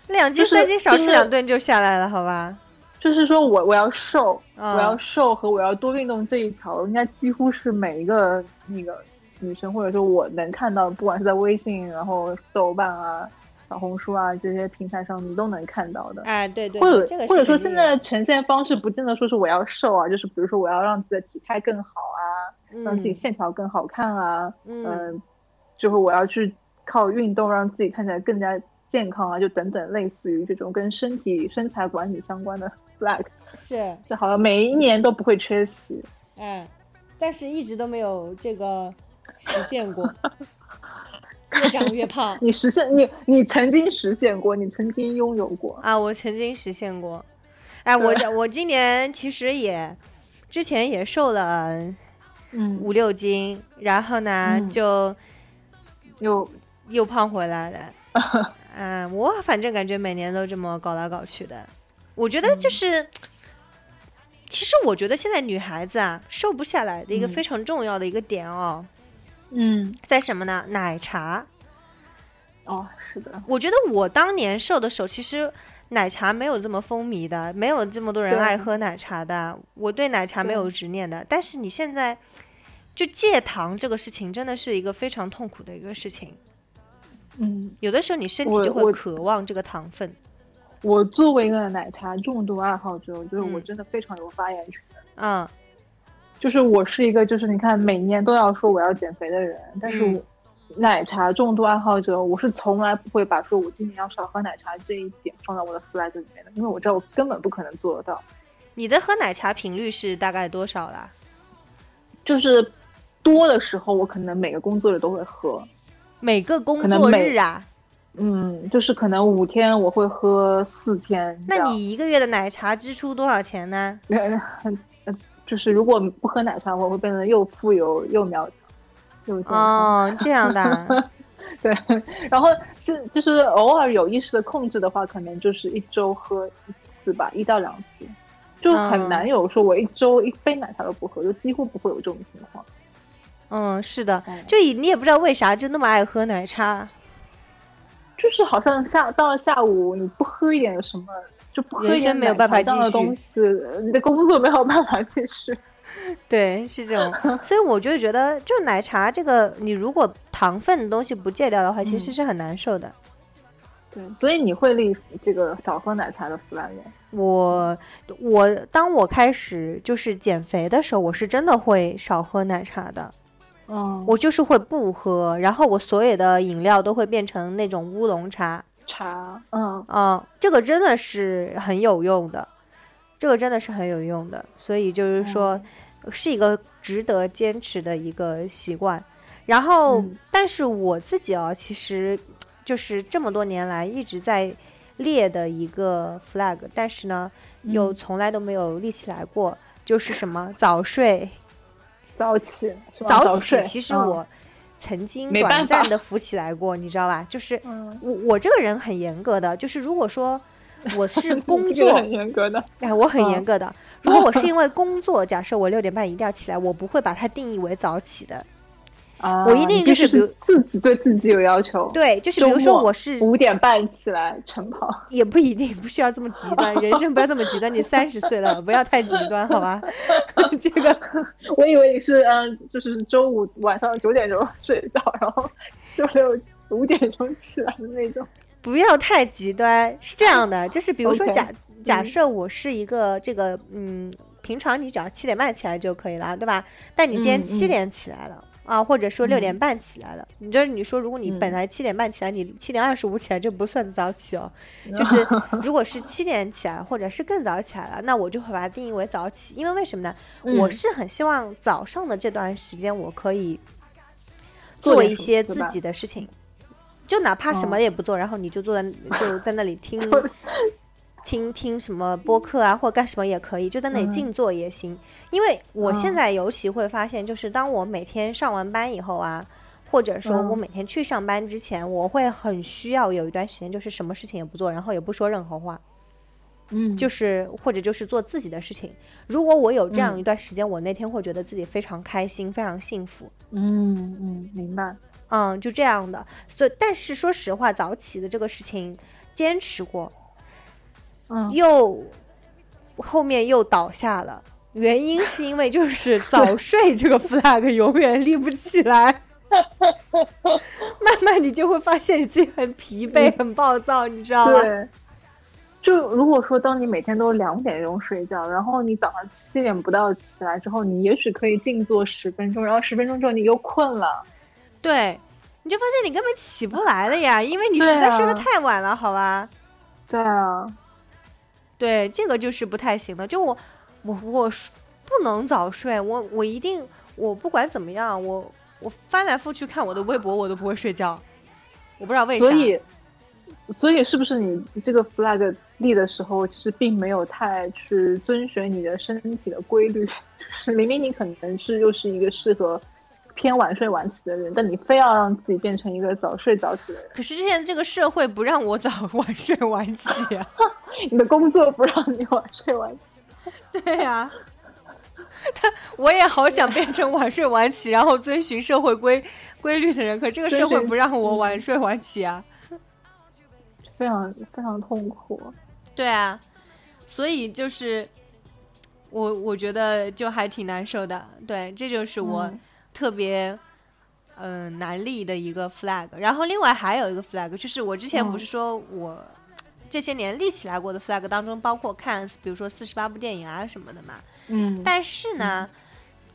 两斤三斤少吃两顿就下来了，好吧？就是说我我要瘦，我要瘦和我要多运动这一条，应该几乎是每一个那个女生，或者说我能看到，不管是在微信、然后豆瓣啊、小红书啊这些平台上，你都能看到的。哎，对对，或者或者说现在的呈现方式，不见得说是我要瘦啊，就是比如说我要让自己的体态更好啊，让自己线条更好看啊，嗯，就是我要去靠运动让自己看起来更加。健康啊，就等等，类似于这种跟身体身材管理相关的 flag，是，这好像每一年都不会缺席，哎，但是一直都没有这个实现过，越长越胖。你实现你你曾经实现过，你曾经拥有过啊，我曾经实现过。哎，我我今年其实也之前也瘦了，嗯，五六斤，然后呢就又又胖回来了。嗯，我反正感觉每年都这么搞来搞去的。我觉得就是，其实我觉得现在女孩子啊，瘦不下来的一个非常重要的一个点哦，嗯，在什么呢？奶茶。哦，是的。我觉得我当年瘦的时候，其实奶茶没有这么风靡的，没有这么多人爱喝奶茶的。我对奶茶没有执念的。但是你现在就戒糖这个事情，真的是一个非常痛苦的一个事情。嗯，有的时候你身体就会渴望这个糖分。我作为一个奶茶重度爱好者，我觉得我真的非常有发言权。嗯，就是我是一个，就是你看每年都要说我要减肥的人，但是我奶茶重度爱好者，我是从来不会把说我今年要少喝奶茶这一点放到我的 flag 里面的，因为我知道我根本不可能做得到。你的喝奶茶频率是大概多少啦？就是多的时候，我可能每个工作日都会喝。每个工作日啊？嗯，就是可能五天我会喝四天。那你一个月的奶茶支出多少钱呢？就是如果不喝奶茶，我会变得又富有又苗条又健康。哦，这样的。对，然后是就是偶尔有意识的控制的话，可能就是一周喝一次吧，一到两次。就很难有说，我一周一杯奶茶都不喝，就几乎不会有这种情况。嗯，是的，就你也不知道为啥就那么爱喝奶茶，就是好像下到了下午你不喝一点什么，就不喝一点没有办法继续东西，你的工作没有办法继续。对，是这种，所以我就觉得，就奶茶这个，你如果糖分的东西不戒掉的话，其实是很难受的。对，所以你会立这个少喝奶茶的 flag。我我当我开始就是减肥的时候，我是真的会少喝奶茶的。嗯，我就是会不喝，然后我所有的饮料都会变成那种乌龙茶。茶，嗯嗯，这个真的是很有用的，这个真的是很有用的，所以就是说是一个值得坚持的一个习惯。然后，但是我自己啊，其实就是这么多年来一直在列的一个 flag，但是呢，又从来都没有立起来过，就是什么早睡。早起，早起。其实我曾经短暂的浮起来过，你知道吧？就是我我这个人很严格的，就是如果说 我是工作很严格的，哎，我很严格的。如果我是因为工作，假设我六点半一定要起来，我不会把它定义为早起的。我一定就是比如自己对自己有要求，对，就是比如说我是五点半起来晨跑，也不一定不需要这么极端，人生不要这么极端。你三十岁了，不要太极端，好吧？这个我以为你是嗯，就是周五晚上九点钟睡觉，然后周六五点钟起来的那种。不要太极端，是这样的，就是比如说假假设我是一个这个嗯，平常你只要七点半起来就可以了，对吧？但你今天七点起来了。啊，或者说六点半起来了，你就是你说，如果你本来七点半起来，你七点二十五起来，这不算早起哦。就是如果是七点起来，或者是更早起来了，那我就会把它定义为早起。因为为什么呢？我是很希望早上的这段时间，我可以做一些自己的事情，就哪怕什么也不做，然后你就坐在就在那里听。听听什么播客啊，或干什么也可以，就在那里静坐也行。因为我现在尤其会发现，就是当我每天上完班以后啊，或者说我每天去上班之前，我会很需要有一段时间，就是什么事情也不做，然后也不说任何话，嗯，就是或者就是做自己的事情。如果我有这样一段时间，我那天会觉得自己非常开心，非常幸福。嗯嗯，明白。嗯，就这样的。所以，但是说实话，早起的这个事情坚持过。又后面又倒下了，原因是因为就是早睡这个 flag 永远立不起来，慢慢你就会发现你自己很疲惫、很暴躁，你知道吗？对。就如果说当你每天都两点钟睡觉，然后你早上七点不到起来之后，你也许可以静坐十分钟，然后十分钟之后你又困了，对，你就发现你根本起不来了呀，因为你实在睡得太晚了，好吧？对啊。对，这个就是不太行的。就我，我，我不能早睡。我，我一定，我不管怎么样，我，我翻来覆去看我的微博，我都不会睡觉。我不知道为啥。所以，所以是不是你这个 flag 立的时候，其实并没有太去遵循你的身体的规律？明明你可能是又是一个适合。偏晚睡晚起的人，但你非要让自己变成一个早睡早起的人。可是现在这个社会不让我早 晚睡晚起啊！你的工作不让你晚睡晚起。对呀，他我也好想变成晚睡晚起，然后遵循社会规规律的人，可这个社会不让我晚睡晚起啊，非常非常痛苦。对啊，所以就是我我觉得就还挺难受的。对，这就是我。特别，嗯，难立的一个 flag。然后另外还有一个 flag，就是我之前不是说我这些年立起来过的 flag 当中，包括看，比如说四十八部电影啊什么的嘛。嗯。但是呢，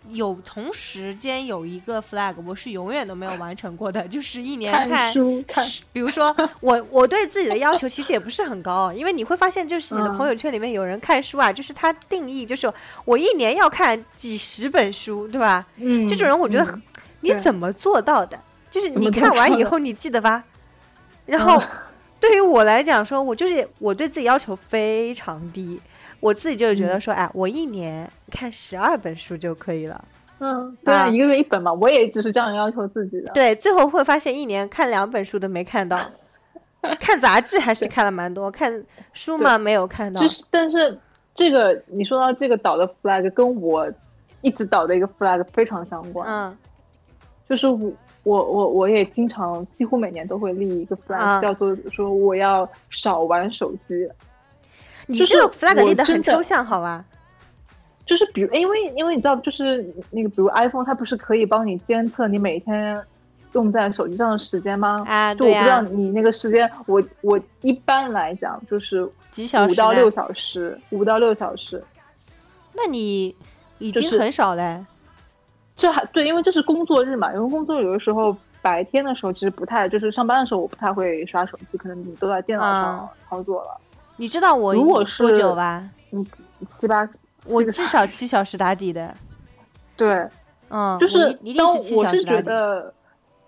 有同时间有一个 flag，我是永远都没有完成过的，就是一年看书看。比如说 我我对自己的要求其实也不是很高，因为你会发现，就是你的朋友圈里面有人看书啊，就是他定义就是我一年要看几十本书，对吧？嗯，这种人我觉得你怎么做到的？就是你看完以后你记得吧？然后对于我来讲，说我就是我对自己要求非常低。我自己就是觉得说，哎，我一年看十二本书就可以了。嗯，对啊，一个月一本嘛，我也只是这样要求自己的。对，最后会发现一年看两本书都没看到，看杂志还是看了蛮多，看书嘛没有看到。就是，但是这个你说到这个导的 flag 跟我一直导的一个 flag 非常相关。嗯，就是我我我我也经常几乎每年都会立一个 flag，叫做说我要少玩手机。你这个 flag 立的很抽象，好吧？就是比如，因为因为你知道，就是那个，比如 iPhone，它不是可以帮你监测你每天用在手机上的时间吗？就我不知道你那个时间，我我一般来讲就是几小时，五到六小时，五到六小时。那你已经很少嘞。这还对，因为这是工作日嘛，因为工作有的时候白天的时候其实不太，就是上班的时候我不太会刷手机，可能你都在电脑上操作了。你知道我如果是多久吧？嗯，七八，我至少七小时打底的。对，嗯，就是一定是七小时打底。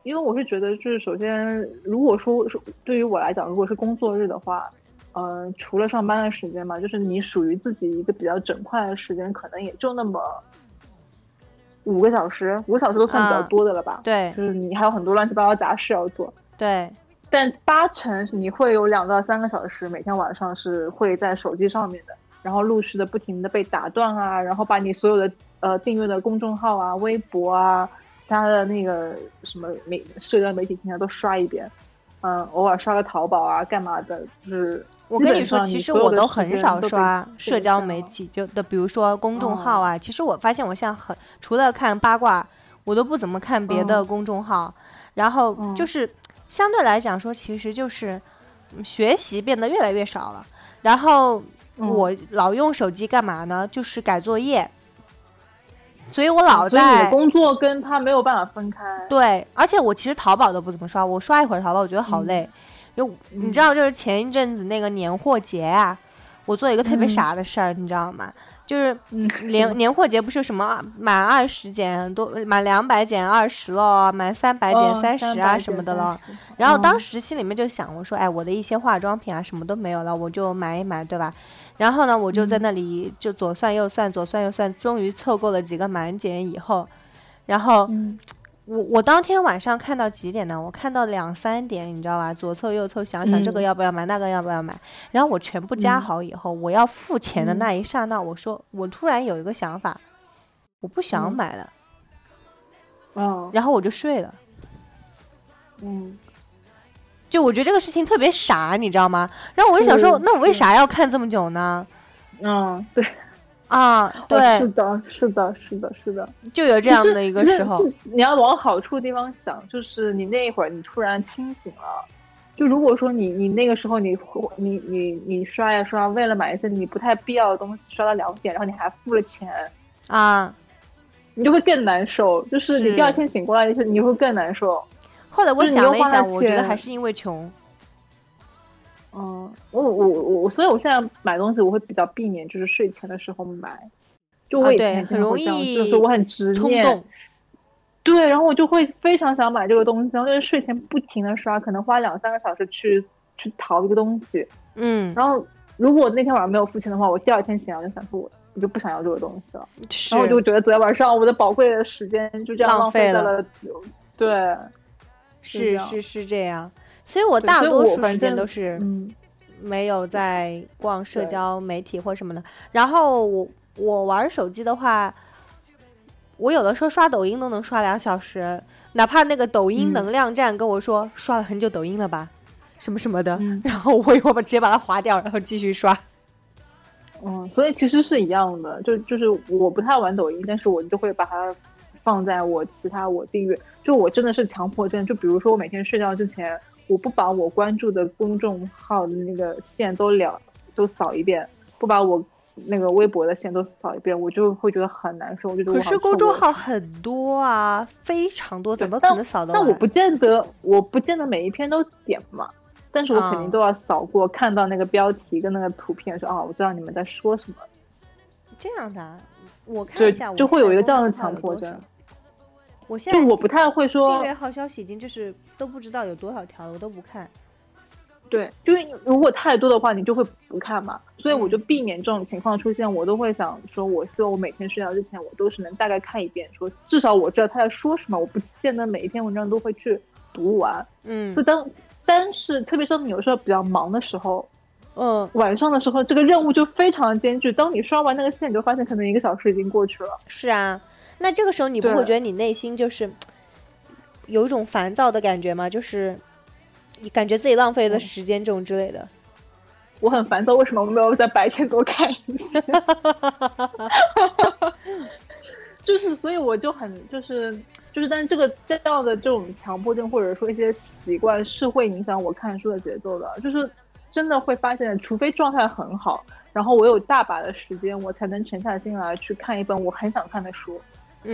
因为我是觉得，就是首先，如果说是对于我来讲，如果是工作日的话，嗯，除了上班的时间嘛，就是你属于自己一个比较整块的时间，可能也就那么五个小时，五个小时都算比较多的了吧？对，就是你还有很多乱七八糟杂事要做。对。但八成你会有两到三个小时，每天晚上是会在手机上面的，然后陆续的不停的被打断啊，然后把你所有的呃订阅的公众号啊、微博啊、其他的那个什么媒社交媒体平台都刷一遍，嗯，偶尔刷个淘宝啊，干嘛的？就是我跟你说，其实我都很少刷社交媒体，就的比如说公众号啊。其实我发现我现在很除了看八卦，我都不怎么看别的公众号，然后就是。相对来讲说，其实就是学习变得越来越少了。然后我老用手机干嘛呢？就是改作业。所以我老在工作跟他没有办法分开。对，而且我其实淘宝都不怎么刷，我刷一会儿淘宝，我觉得好累。因为你知道，就是前一阵子那个年货节啊，我做一个特别傻的事儿，你知道吗？就是年 年货节不是什么满二十减多，满两百减二十了，满三百减三十啊什么的了。然后当时心里面就想，我说，哎，我的一些化妆品啊什么都没有了，我就买一买，对吧？然后呢，我就在那里就左算右算，左算右算，终于凑够了几个满减以后，然后。我我当天晚上看到几点呢？我看到两三点，你知道吧？左凑右凑，想想这个要不要买，那个要不要买。然后我全部加好以后，我要付钱的那一刹那，我说我突然有一个想法，我不想买了。嗯。然后我就睡了。嗯。就我觉得这个事情特别傻，你知道吗？然后我就想说，那我为啥要看这么久呢？嗯，对。啊，对，是的，是的，是的，是的，就有这样的一个时候。你要往好处的地方想，就是你那一会儿你突然清醒了。就如果说你你那个时候你你你你刷呀刷，为了买一些你不太必要的东西，刷到两点，然后你还付了钱啊，你就会更难受。就是你第二天醒过来，就是你会更难受。后来我想了一想，我觉得还是因为穷。嗯，我我我，所以我现在买东西我会比较避免，就是睡前的时候买，就我以前很容易，就是我很执念，对，然后我就会非常想买这个东西，然后就是睡前不停的刷，可能花两三个小时去去淘一个东西，嗯，然后如果那天晚上没有付钱的话，我第二天醒来就想说，我我就不想要这个东西了，然后我就觉得昨天晚上我的宝贵的时间就这样浪费了，对，是是是这样。所以我大多数时间都是没有在逛社交媒体或什么的。然后我我玩手机的话，我有的时候刷抖音都能刷两小时，哪怕那个抖音能量站跟我说刷了很久抖音了吧，什么什么的，然后我一会儿把直接把它划掉，然后继续刷。嗯，所以其实是一样的，就就是我不太玩抖音，但是我就会把它放在我其他我订阅，就我真的是强迫症，就比如说我每天睡觉之前。我不把我关注的公众号的那个线都了都扫一遍，不把我那个微博的线都扫一遍，我就会觉得很难受。我就可是公众号很多啊，非常多，怎么可能扫得完？那我不见得，我不见得每一篇都点嘛。但是我肯定都要扫过，看到那个标题跟那个图片，说啊，我知道你们在说什么。这样的，我看一下，就会有一个这样的强迫症。我现在我不太会说订阅号消息已经就是都不知道有多少条了，我都不看。对，就是如果太多的话，你就会不看嘛。所以我就避免这种情况出现。我都会想说，我希望我每天睡觉之前，我都是能大概看一遍，说至少我知道他在说什么。我不见得每一篇文章都会去读完。嗯，就当。但是，特别是你有时候比较忙的时候，嗯，晚上的时候，这个任务就非常的艰巨。当你刷完那个线，你就发现可能一个小时已经过去了。是啊，那这个时候你不会觉得你内心就是有一种烦躁的感觉吗？就是你感觉自己浪费了时间这种之类的。我很烦躁，为什么我没有在白天多看一些？就是，所以我就很就是。就是，但是这个这样的这种强迫症，或者说一些习惯，是会影响我看书的节奏的。就是真的会发现，除非状态很好，然后我有大把的时间，我才能沉下心来去看一本我很想看的书。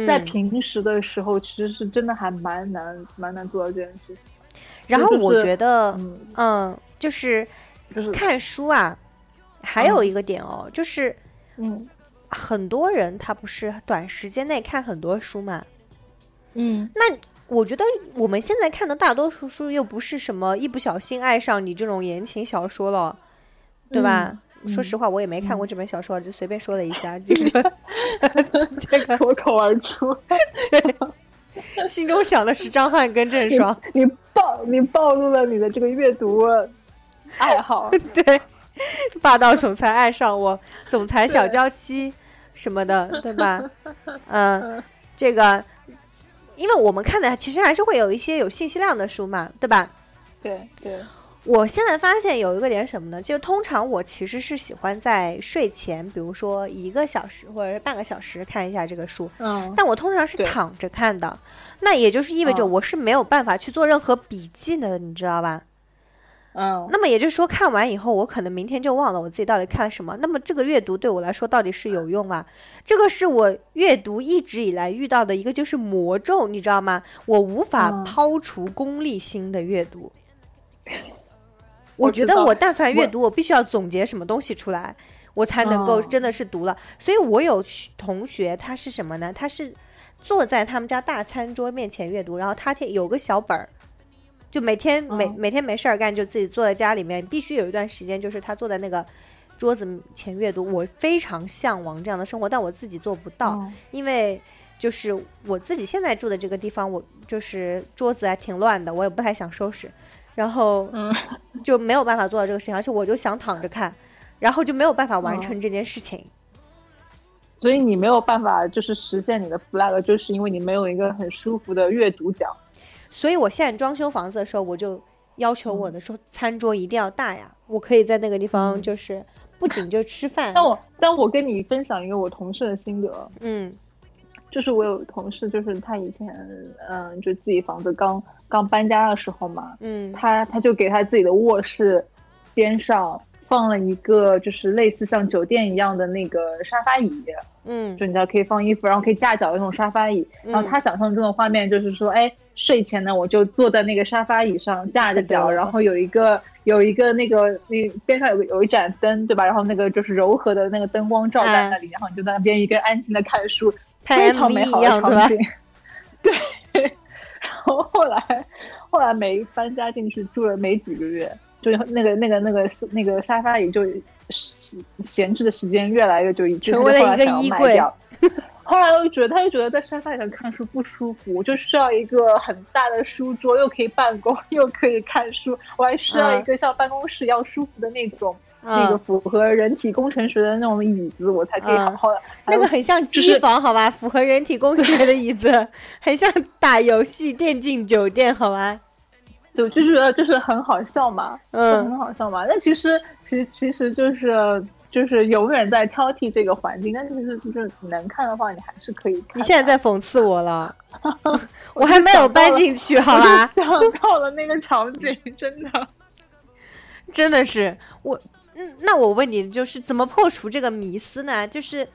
在平时的时候，其实是真的还蛮难蛮难做到这件事情。然后我觉得，嗯，就是就是看书啊，还有一个点哦，就是嗯，很多人他不是短时间内看很多书嘛。嗯，那我觉得我们现在看的大多数书又不是什么一不小心爱上你这种言情小说了，对吧？说实话，我也没看过这本小说，就随便说了一下，这个这个脱口而出，对，心中想的是张翰跟郑爽。你暴你暴露了你的这个阅读爱好，对，霸道总裁爱上我，总裁小娇妻什么的，对吧？嗯，这个。因为我们看的其实还是会有一些有信息量的书嘛，对吧？对对。我现在发现有一个点什么呢？就通常我其实是喜欢在睡前，比如说一个小时或者是半个小时看一下这个书。嗯。但我通常是躺着看的，那也就是意味着我是没有办法去做任何笔记的，你知道吧？嗯，那么也就是说，看完以后，我可能明天就忘了我自己到底看了什么。那么这个阅读对我来说到底是有用吗？这个是我阅读一直以来遇到的一个就是魔咒，你知道吗？我无法抛除功利心的阅读。我觉得我但凡阅读，我必须要总结什么东西出来，我才能够真的是读了。所以我有同学，他是什么呢？他是坐在他们家大餐桌面前阅读，然后他有个小本儿。就每天每每天没事儿干，就自己坐在家里面，必须有一段时间，就是他坐在那个桌子前阅读。我非常向往这样的生活，但我自己做不到，因为就是我自己现在住的这个地方，我就是桌子还挺乱的，我也不太想收拾，然后 就没有办法做到这个事情，而且我就想躺着看，然后就没有办法完成这件事情。所以你没有办法就是实现你的 flag，就是因为你没有一个很舒服的阅读角。所以，我现在装修房子的时候，我就要求我的桌餐桌一定要大呀，我可以在那个地方，就是不仅就吃饭。但我，但我跟你分享一个我同事的心得，嗯，就是我有同事，就是他以前，嗯，就自己房子刚刚搬家的时候嘛，嗯，他他就给他自己的卧室边上放了一个，就是类似像酒店一样的那个沙发椅，嗯，就你知道可以放衣服，然后可以架脚的那种沙发椅。然后他想象中的画面就是说，哎。睡前呢，我就坐在那个沙发椅上，架着脚，然后有一个有一个那个那边上有个有一盏灯，对吧？然后那个就是柔和的那个灯光照在那里，然后你就在那边一个安静的看书，非常美好的场景。对。然后后来后来没搬家进去住了没几个月，就那个那个那个那个沙发椅就闲置的时间越来越就成为了一个衣柜。后来我就觉得，他就觉得在沙发上看书不舒服，我就需要一个很大的书桌，又可以办公，又可以看书。我还需要一个像办公室一样舒服的那种，那个符合人体工程学的那种椅子，我才可以好好的。那个很像机房，好吧？符合人体工学的椅子，很像打游戏电竞酒店，好吧？对，就觉得就是很好笑嘛，嗯，很好笑嘛。那其实，其实，其实就是。就是永远在挑剔这个环境，但其实就是能看的话，你还是可以看。你现在在讽刺我了，我还没有搬进去，好吧？想到了那个场景，真的，真的是我嗯，那我问你，就是怎么破除这个迷思呢？就是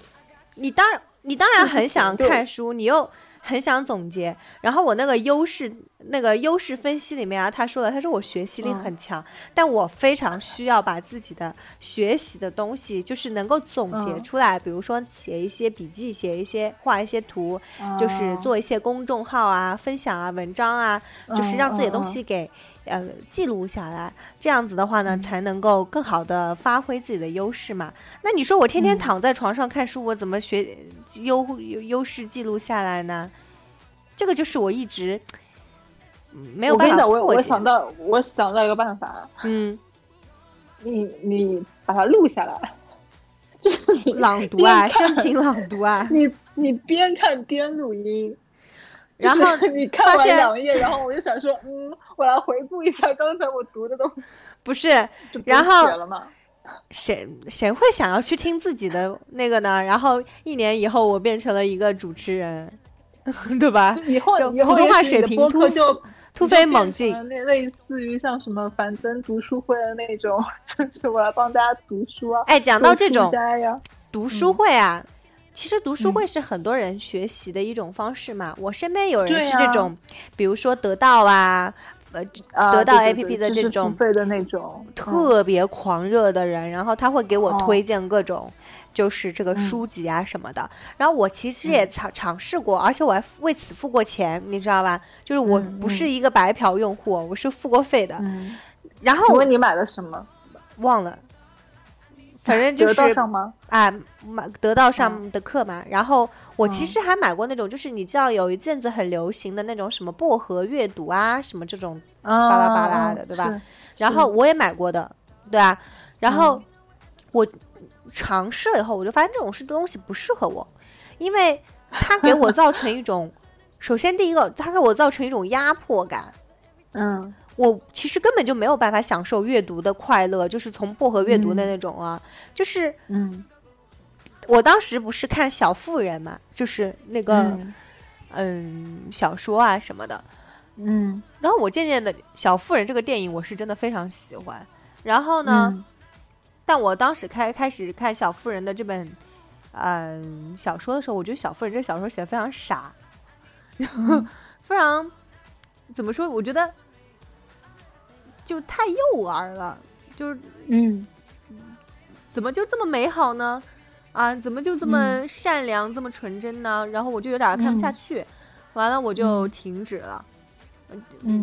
你当然，你当然很想看书，你又。很想总结，然后我那个优势那个优势分析里面啊，他说了，他说我学习力很强，但我非常需要把自己的学习的东西，就是能够总结出来，比如说写一些笔记，写一些画一些图，就是做一些公众号啊，分享啊，文章啊，就是让自己的东西给。呃，记录下来，这样子的话呢，才能够更好的发挥自己的优势嘛。那你说我天天躺在床上看书，我怎么学优优优势记录下来呢？这个就是我一直没有办法。我跟你讲，我我想到我想到一个办法。嗯，你你把它录下来，就是朗读啊，深情朗读啊。你你边看边录音。然后 你看完两页，然后我就想说，嗯，我来回顾一下刚才我读的东西。不是，然后谁谁会想要去听自己的那个呢？然后一年以后，我变成了一个主持人，对吧？以后以后普通话水平突就突飞猛进，那类似于像什么樊登读书会的那种，就是我来帮大家读书啊。哎，讲到这种读书会啊。其实读书会是很多人学习的一种方式嘛。我身边有人是这种，比如说得到啊，呃，得到 A P P 的这种费的那种特别狂热的人，然后他会给我推荐各种，就是这个书籍啊什么的。然后我其实也尝尝试过，而且我还为此付过钱，你知道吧？就是我不是一个白嫖用户，我是付过费的。然后，我问你买了什么？忘了。反正就是啊，买得到上的课嘛。然后我其实还买过那种，就是你知道有一阵子很流行的那种什么薄荷阅读啊，什么这种巴拉巴拉的，对吧？然后我也买过的，对啊。然后我尝试了以后，我就发现这种是东西不适合我，因为它给我造成一种，首先第一个，它给我造成一种压迫感，嗯。我其实根本就没有办法享受阅读的快乐，就是从薄荷阅读的那种啊，就是嗯，我当时不是看《小妇人》嘛，就是那个嗯。小说啊什么的，嗯，然后我渐渐的《小妇人》这个电影我是真的非常喜欢，然后呢，但我当时开开始看《小妇人》的这本嗯小说的时候，我觉得《小妇人》这小说写的非常傻，非常怎么说？我觉得。就太幼儿了，就是嗯，怎么就这么美好呢？啊，怎么就这么善良、这么纯真呢？然后我就有点看不下去，完了我就停止了，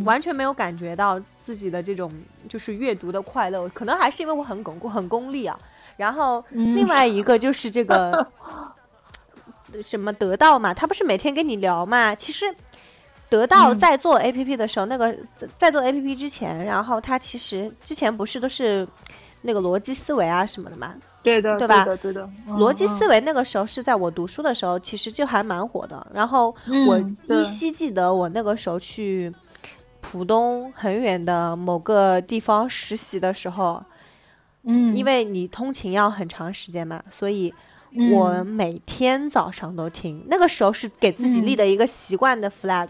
完全没有感觉到自己的这种就是阅读的快乐，可能还是因为我很巩固很功利啊。然后另外一个就是这个 什么得到嘛，他不是每天跟你聊嘛，其实。得到在做 A P P 的时候，那个在做 A P P 之前，然后它其实之前不是都是那个逻辑思维啊什么的嘛？对的，对吧？对的。逻辑思维那个时候是在我读书的时候，其实就还蛮火的。然后我依稀记得我那个时候去浦东很远的某个地方实习的时候，嗯，因为你通勤要很长时间嘛，所以我每天早上都听。那个时候是给自己立的一个习惯的 flag。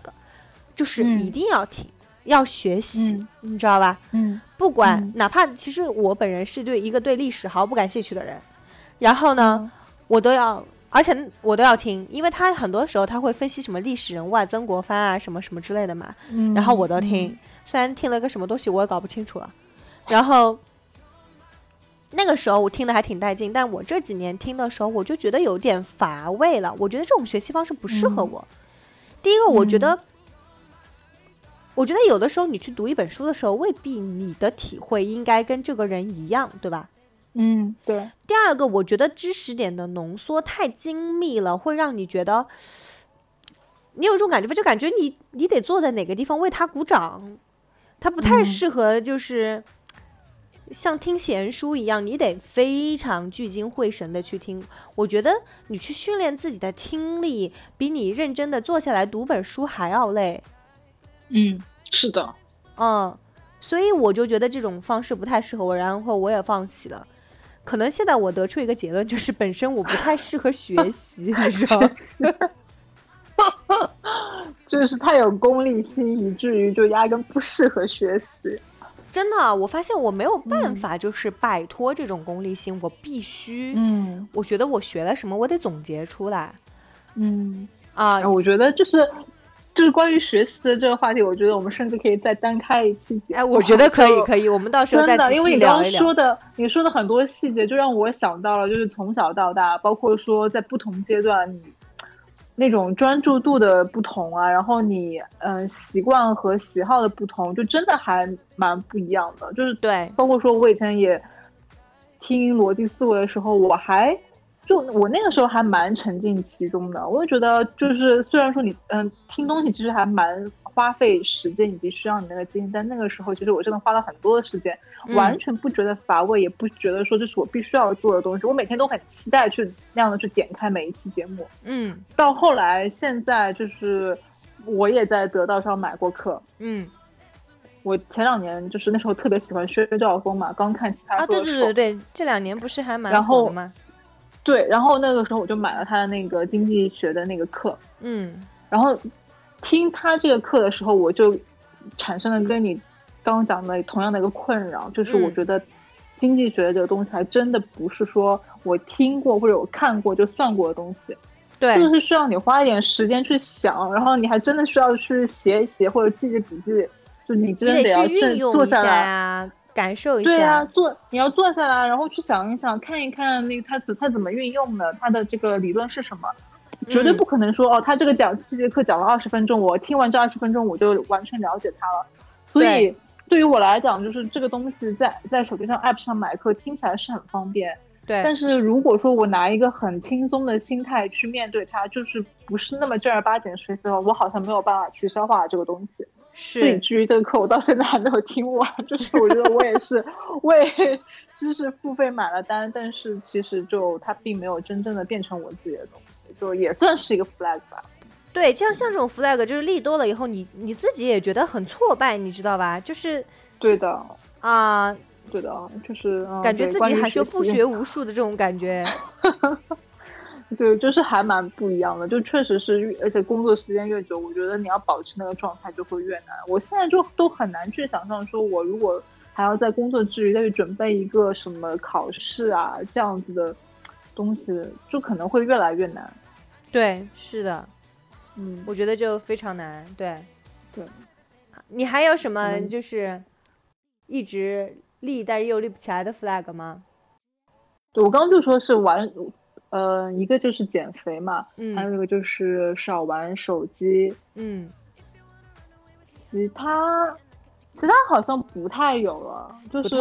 就是一定要听，要学习，你知道吧？嗯，不管哪怕其实我本人是对一个对历史毫不感兴趣的人，然后呢，我都要，而且我都要听，因为他很多时候他会分析什么历史人物啊、曾国藩啊什么什么之类的嘛。嗯，然后我都听，虽然听了个什么东西我也搞不清楚了。然后那个时候我听的还挺带劲，但我这几年听的时候我就觉得有点乏味了。我觉得这种学习方式不适合我。第一个，我觉得。我觉得有的时候你去读一本书的时候，未必你的体会应该跟这个人一样，对吧？嗯，对。第二个，我觉得知识点的浓缩太精密了，会让你觉得你有一种感觉，就感觉你你得坐在哪个地方为他鼓掌，他不太适合，就是像听闲书一样，你得非常聚精会神的去听。我觉得你去训练自己的听力，比你认真的坐下来读本书还要累。嗯，是的，嗯，所以我就觉得这种方式不太适合我，然后我也放弃了。可能现在我得出一个结论，就是本身我不太适合学习，你知道 就是太有功利心，以至于就压根不适合学习。真的，我发现我没有办法，就是摆脱这种功利心，我必须，嗯，我觉得我学了什么，我得总结出来，嗯啊，我觉得就是。就是关于学习的这个话题，我觉得我们甚至可以再单开一期节目。哎，我觉得可以，可以，我们到时候再聊一聊因为你刚刚说的，你说的很多细节，就让我想到了，就是从小到大，包括说在不同阶段，你那种专注度的不同啊，然后你嗯习惯和喜好的不同，就真的还蛮不一样的。就是对，包括说我以前也听逻辑思维的时候，我还。就我那个时候还蛮沉浸其中的，我就觉得就是虽然说你嗯听东西其实还蛮花费时间以及需要你那个精力，但那个时候其实我真的花了很多的时间，完全不觉得乏味，也不觉得说这是我必须要做的东西。我每天都很期待去那样的去点开每一期节目。嗯，到后来现在就是我也在得到上买过课。嗯，我前两年就是那时候特别喜欢薛兆丰嘛，刚看其他啊，对对对对，这两年不是还蛮火的吗？对，然后那个时候我就买了他的那个经济学的那个课，嗯，然后听他这个课的时候，我就产生了跟你刚刚讲的同样的一个困扰，就是我觉得经济学的这个东西还真的不是说我听过或者我看过就算过的东西，对，这个是需要你花一点时间去想，然后你还真的需要去写一写或者记记笔记，就你真的得要坐下来啊。感受一下，对啊，坐你要坐下来，然后去想一想，看一看那个他怎他怎么运用的，他的这个理论是什么，绝对不可能说哦，他这个讲这节课讲了二十分钟，我听完这二十分钟我就完全了解他了。所以对于我来讲，就是这个东西在在手机上 app 上买课听起来是很方便，对。但是如果说我拿一个很轻松的心态去面对它，就是不是那么正儿八经学习的话，我好像没有办法去消化这个东西。所以至于这个课，我到现在还没有听完。就是我觉得我也是 为知识付费买了单，但是其实就它并没有真正的变成我自己的东西，就也算是一个 flag 吧。对，这样像这种 flag，就是立多了以后，你你自己也觉得很挫败，你知道吧？就是对的啊，对的，就是感觉自己还是不学无术的这种感觉。对，就是还蛮不一样的，就确实是，而且工作时间越久，我觉得你要保持那个状态就会越难。我现在就都很难去想象，说我如果还要在工作之余再去准备一个什么考试啊这样子的东西，就可能会越来越难。对，是的，嗯，我觉得就非常难。对，对，你还有什么就是一直立但又立不起来的 flag 吗？对，我刚刚就说是玩。呃，一个就是减肥嘛，嗯，还有一个就是少玩手机，嗯，其他，其他好像不太有了，就是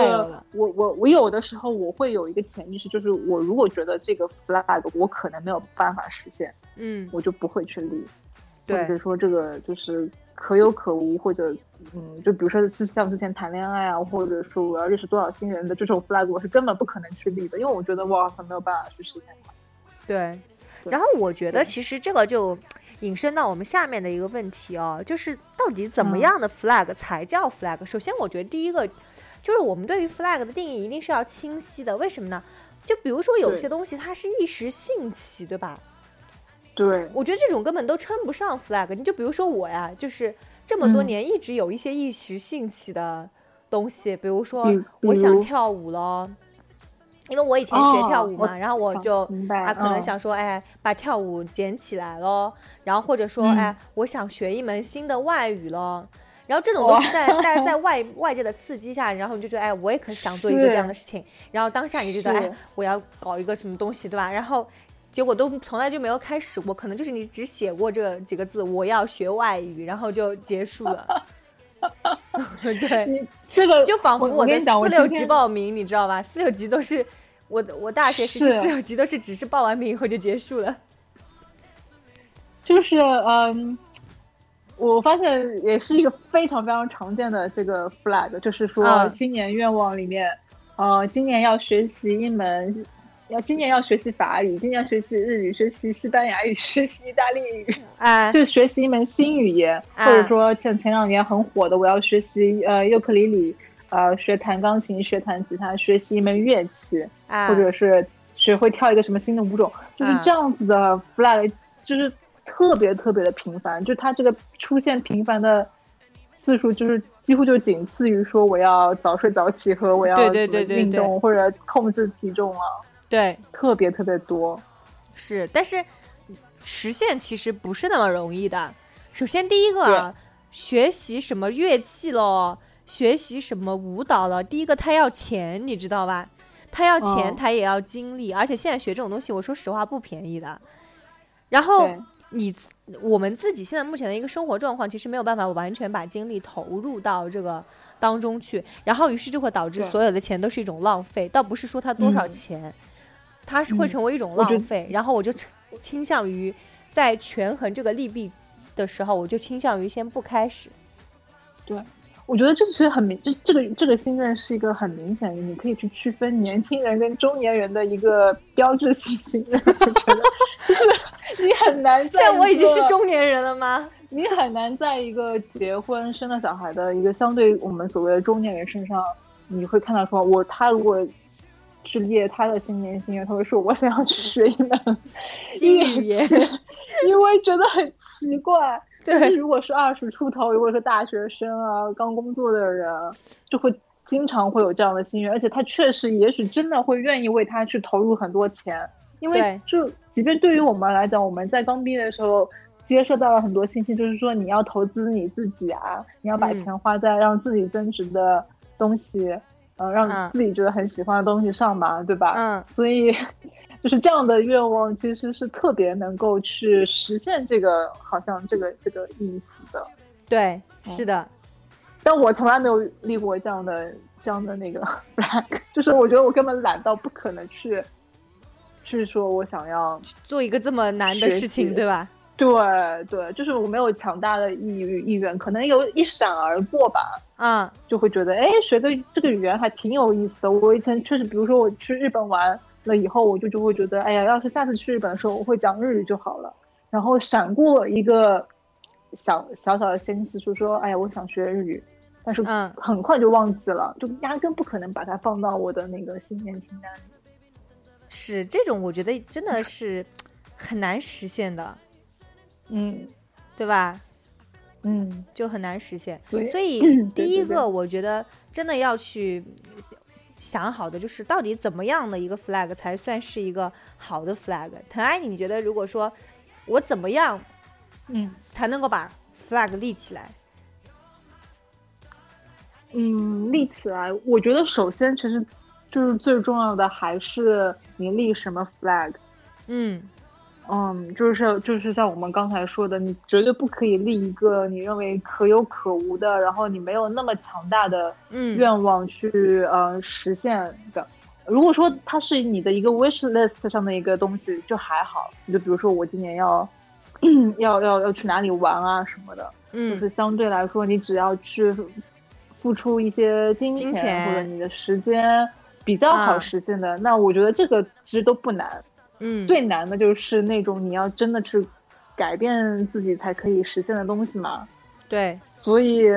我我我有的时候我会有一个潜意识，就是我如果觉得这个 flag 我可能没有办法实现，嗯，我就不会去立，或者说这个就是可有可无，或者嗯，就比如说就像之前谈恋爱啊，或者说我要认识多少新人的这种 flag，我是根本不可能去立的，因为我觉得我好像没有办法去实现它。对，然后我觉得其实这个就引申到我们下面的一个问题哦，就是到底怎么样的 flag 才叫 flag？首先，我觉得第一个就是我们对于 flag 的定义一定是要清晰的。为什么呢？就比如说有些东西它是一时兴起，对吧？对，我觉得这种根本都称不上 flag。你就比如说我呀，就是这么多年一直有一些一时兴起的东西，比如说我想跳舞了。因为我以前学跳舞嘛，然后我就他，可能想说，哎，把跳舞捡起来咯。然后或者说，哎，我想学一门新的外语咯。然后这种都是在 大家在外外界的刺激下，然后你就觉得，哎，我也可想做一个这样的事情。然后当下你就觉得，哎，我要搞一个什么东西，对吧？然后结果都从来就没有开始过，可能就是你只写过这几个字，我要学外语，然后就结束了。对，这个就仿佛我的四六级报名，你知道吧？四六级都是我我大学时期四六级都是只是报完名以后就结束了。就是嗯，我发现也是一个非常非常常见的这个 flag，就是说新年愿望里面，呃，今年要学习一门。要今年要学习法语，今年要学习日语，学习西班牙语，学习意大利语，啊，就学习一门新语言，或者说像前两年很火的，我要学习呃尤克里里，呃，学弹钢琴，学弹吉他，学习一门乐器，或者是学会跳一个什么新的舞种，就是这样子的 flag，就是特别特别的频繁，就它这个出现频繁的次数就是。几乎就仅次于说我要早睡早起和我要对对对运动或者控制体重了。对，特别特别多。是，但是实现其实不是那么容易的。首先第一个，学习什么乐器喽，学习什么舞蹈了，第一个他要钱，你知道吧？他要钱，他也要精力，而且现在学这种东西，我说实话不便宜的。然后你。我们自己现在目前的一个生活状况，其实没有办法完全把精力投入到这个当中去，然后于是就会导致所有的钱都是一种浪费。倒不是说他多少钱，它是会成为一种浪费。然后我就倾向于在权衡这个利弊的时候，我就倾向于先不开始。对。我觉得这其实很明，就这个这个心愿是一个很明显的，你可以去区分年轻人跟中年人的一个标志性心愿。我觉得就是你很难在。现在我已经是中年人了吗？你很难在一个结婚生了小孩的一个相对我们所谓的中年人身上，你会看到说，我他如果去列他的新年心愿，他会说我想要去学一门新语言，因为 觉得很奇怪。但是如果是二十出头，如果是大学生啊，刚工作的人，就会经常会有这样的心愿，而且他确实也许真的会愿意为他去投入很多钱，因为就即便对于我们来讲，我们在刚毕业的时候接受到了很多信息，就是说你要投资你自己啊，你要把钱花在让自己增值的东西，呃，让自己觉得很喜欢的东西上嘛，对吧？嗯，所以。就是这样的愿望，其实是特别能够去实现这个，好像这个这个意思的。对，是的。但我从来没有立过这样的这样的那个 flag，就是我觉得我根本懒到不可能去，去说我想要做一个这么难的事情，对吧？对对，就是我没有强大的意意愿，可能有一闪而过吧。啊，就会觉得哎，学个这个语言还挺有意思的。我以前确实，比如说我去日本玩。那以后我就就会觉得，哎呀，要是下次去日本的时候，我会讲日语就好了。然后闪过一个小小小的心思，就说，哎呀，我想学日语，但是很快就忘记了，就压根不可能把它放到我的那个新年清单里。是这种，我觉得真的是很难实现的，嗯，对吧？嗯，就很难实现。所以 第一个，我觉得真的要去。想好的就是到底怎么样的一个 flag 才算是一个好的 flag？疼爱你，你觉得如果说我怎么样，嗯，才能够把 flag 立起来？嗯，立起来，我觉得首先其实就是最重要的还是你立什么 flag。嗯。嗯，就是就是像我们刚才说的，你绝对不可以立一个你认为可有可无的，然后你没有那么强大的愿望去呃实现的。如果说它是你的一个 wish list 上的一个东西，就还好。你就比如说我今年要 要要要去哪里玩啊什么的，嗯，就是相对来说，你只要去付出一些金钱或者你的时间比较好实现的，那我觉得这个其实都不难。嗯，最难的就是那种你要真的去改变自己才可以实现的东西嘛。对，所以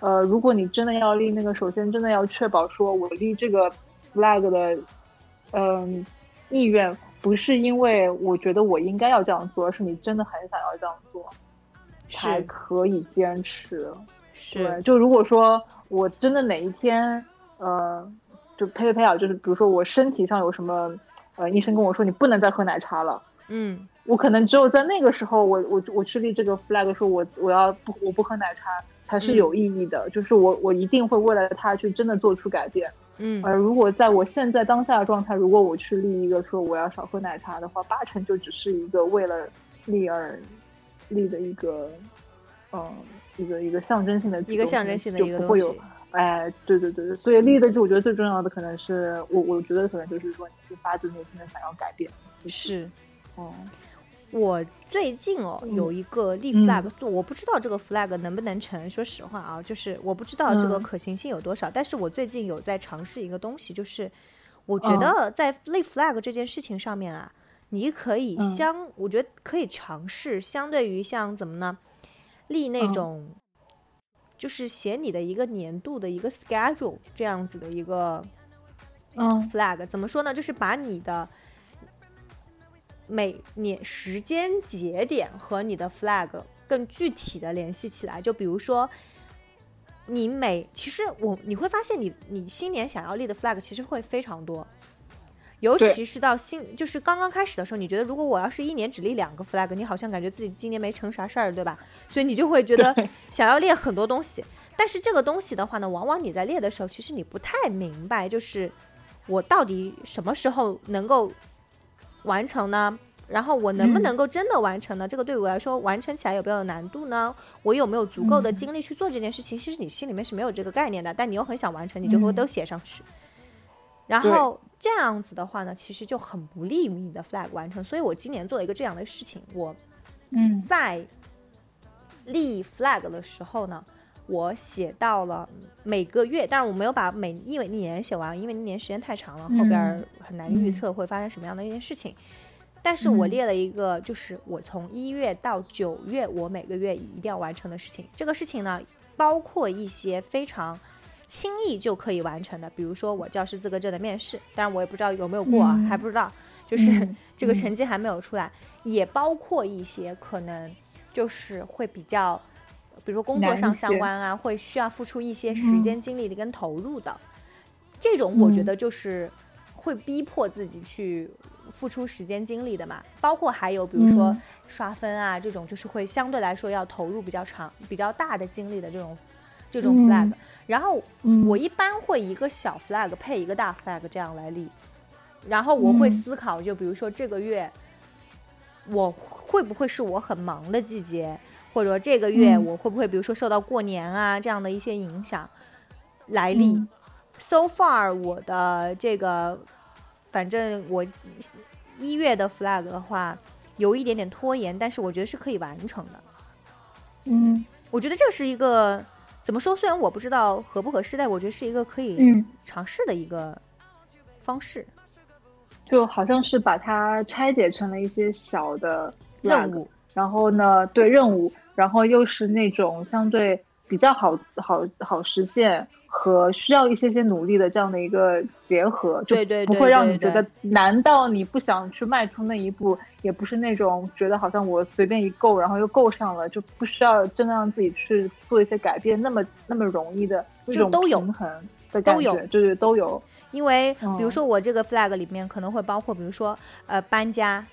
呃，如果你真的要立那个，首先真的要确保说我立这个 flag 的，嗯，意愿不是因为我觉得我应该要这样做，而是你真的很想要这样做，才可以坚持。是，就如果说我真的哪一天，呃，就呸呸呸啊，就是比如说我身体上有什么。呃，医生跟我说你不能再喝奶茶了。嗯，我可能只有在那个时候，我我我去立这个 flag，说我我要不我不喝奶茶才是有意义的。就是我我一定会为了他去真的做出改变。嗯，而如果在我现在当下的状态，如果我去立一个说我要少喝奶茶的话，八成就只是一个为了立而立的一个，嗯，一个一个象征性的一个象征性的一个东西。哎，对对对对，所以立的就我觉得最重要的可能是我，我觉得可能就是说你是发自内心的想要改变。是，哦，我最近哦有一个立 flag，我不知道这个 flag 能不能成。说实话啊，就是我不知道这个可行性有多少。但是我最近有在尝试一个东西，就是我觉得在立 flag 这件事情上面啊，你可以相，我觉得可以尝试，相对于像怎么呢，立那种。就是写你的一个年度的一个 schedule 这样子的一个嗯 flag，怎么说呢？就是把你的每年时间节点和你的 flag 更具体的联系起来。就比如说，你每其实我你会发现你你新年想要立的 flag 其实会非常多，尤其是到新就是刚刚开始的时候，你觉得如果我要是一年只立两个 flag，你好像感觉自己今年没成啥事儿，对吧？所以你就会觉得想要列很多东西。但是这个东西的话呢，往往你在列的时候，其实你不太明白，就是我到底什么时候能够完成呢？然后我能不能够真的完成呢？这个对我来说，完成起来有没有难度呢？我有没有足够的精力去做这件事情？其实你心里面是没有这个概念的，但你又很想完成，你就会都写上去。然后这样子的话呢，其实就很不利于你的 flag 完成。所以我今年做了一个这样的事情，我嗯在立 flag 的时候呢。我写到了每个月，但是我没有把每因为一年写完，因为一年时间太长了，后边很难预测会发生什么样的一件事情。但是我列了一个，就是我从一月到九月，我每个月一定要完成的事情。这个事情呢，包括一些非常轻易就可以完成的，比如说我教师资格证的面试，当然我也不知道有没有过，还不知道，就是 这个成绩还没有出来，也包括一些可能就是会比较。比如说工作上相关啊，会需要付出一些时间、精力的跟投入的，这种我觉得就是会逼迫自己去付出时间精力的嘛。包括还有比如说刷分啊这种，就是会相对来说要投入比较长、比较大的精力的这种这种 flag。然后我一般会一个小 flag 配一个大 flag 这样来立，然后我会思考，就比如说这个月我会不会是我很忙的季节。或者说这个月我会不会，比如说受到过年啊这样的一些影响来历？So far，我的这个，反正我一月的 flag 的话，有一点点拖延，但是我觉得是可以完成的。嗯，我觉得这是一个怎么说？虽然我不知道合不合适，但我觉得是一个可以尝试的一个方式。就好像是把它拆解成了一些小的任务，然后呢，对任务。然后又是那种相对比较好好好实现和需要一些些努力的这样的一个结合，就不会让你觉得难到你不想去迈出那一步，也不是那种觉得好像我随便一够，然后又够上了，就不需要真的让自己去做一些改变，那么那么容易的那种平衡的感觉，对对都有。因为比如说我这个 flag 里面可能会包括，比如说呃搬家。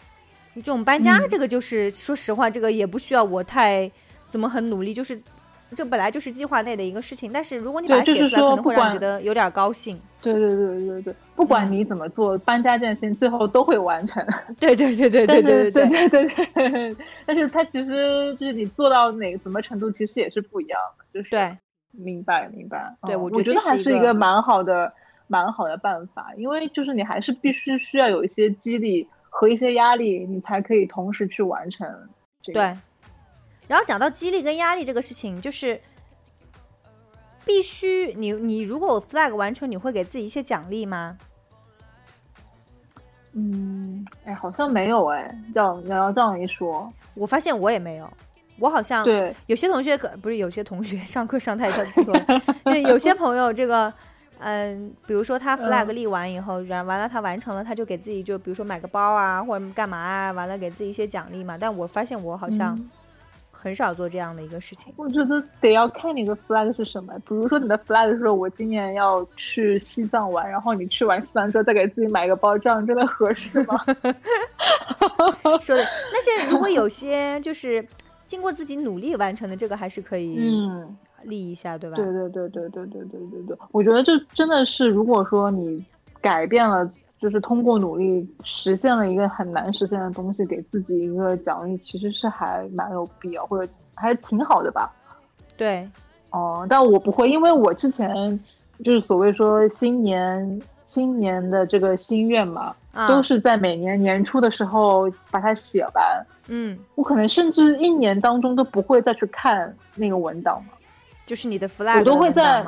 这种搬家，这个就是说实话，这个也不需要我太怎么很努力，就是这本来就是计划内的一个事情。但是如果你把它写出来，可能会让觉得有点高兴。对对对对对，不管你怎么做，搬家这件事情最后都会完成。对对对对对对对对 对对。但是它其实就是你做到哪什么程度，其实也是不一样的。就是对，明白明白。对，我觉得还是一个蛮好的蛮好的办法，因为就是你还是必须需要有一些激励。和一些压力，你才可以同时去完成。对，然后讲到激励跟压力这个事情，就是必须你你如果 flag 完成，你会给自己一些奖励吗？嗯，哎，好像没有哎。要要要这样一说，我发现我也没有。我好像对有些同学可不是有些同学 上课上太多，对有些朋友这个。嗯，比如说他 flag 立完以后，然完了他完成了，他就给自己就比如说买个包啊，或者干嘛啊，完了给自己一些奖励嘛。但我发现我好像很少做这样的一个事情。我觉得得要看你的 flag 是什么。比如说你的 flag 是我今年要去西藏玩，然后你去完西藏之后再给自己买个包，这样真的合适吗？说的那些如果有些就是经过自己努力完成的，这个还是可以。嗯。立一下，对吧？对对对对对对对对对，我觉得这真的是，如果说你改变了，就是通过努力实现了一个很难实现的东西，给自己一个奖励，其实是还蛮有必要，或者还挺好的吧？对，哦，但我不会，因为我之前就是所谓说新年新年的这个心愿嘛，都是在每年年初的时候把它写完。嗯，我可能甚至一年当中都不会再去看那个文档嘛。就是你的 flag，我都会在，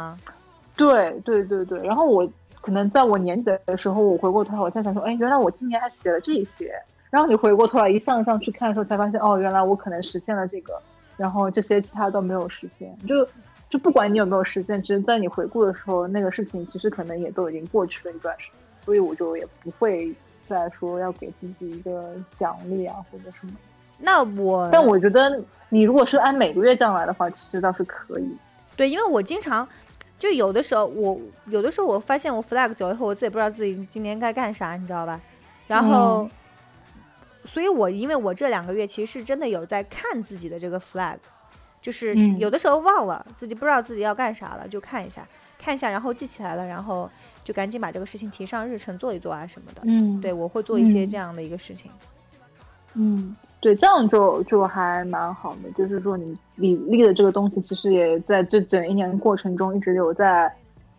对对对对。然后我可能在我年底的时候，我回过头来，我在想说，哎，原来我今年还写了这些。然后你回过头来一项一项去看的时候，才发现，哦，原来我可能实现了这个，然后这些其他都没有实现。就就不管你有没有实现，其实在你回顾的时候，那个事情其实可能也都已经过去了一段时间。所以我就也不会再说要给自己一个奖励啊或者什么。那我，但我觉得你如果是按每个月这样来的话，其实倒是可以。对，因为我经常就有的时候，我有的时候我发现我 flag 久了以后，我自己不知道自己今年该干啥，你知道吧？然后，所以我因为我这两个月其实是真的有在看自己的这个 flag，就是有的时候忘了自己不知道自己要干啥了，就看一下，看一下，然后记起来了，然后就赶紧把这个事情提上日程做一做啊什么的。嗯，对我会做一些这样的一个事情。嗯。对，这样就就还蛮好的，就是说你你立的这个东西，其实也在这整一年过程中一直有在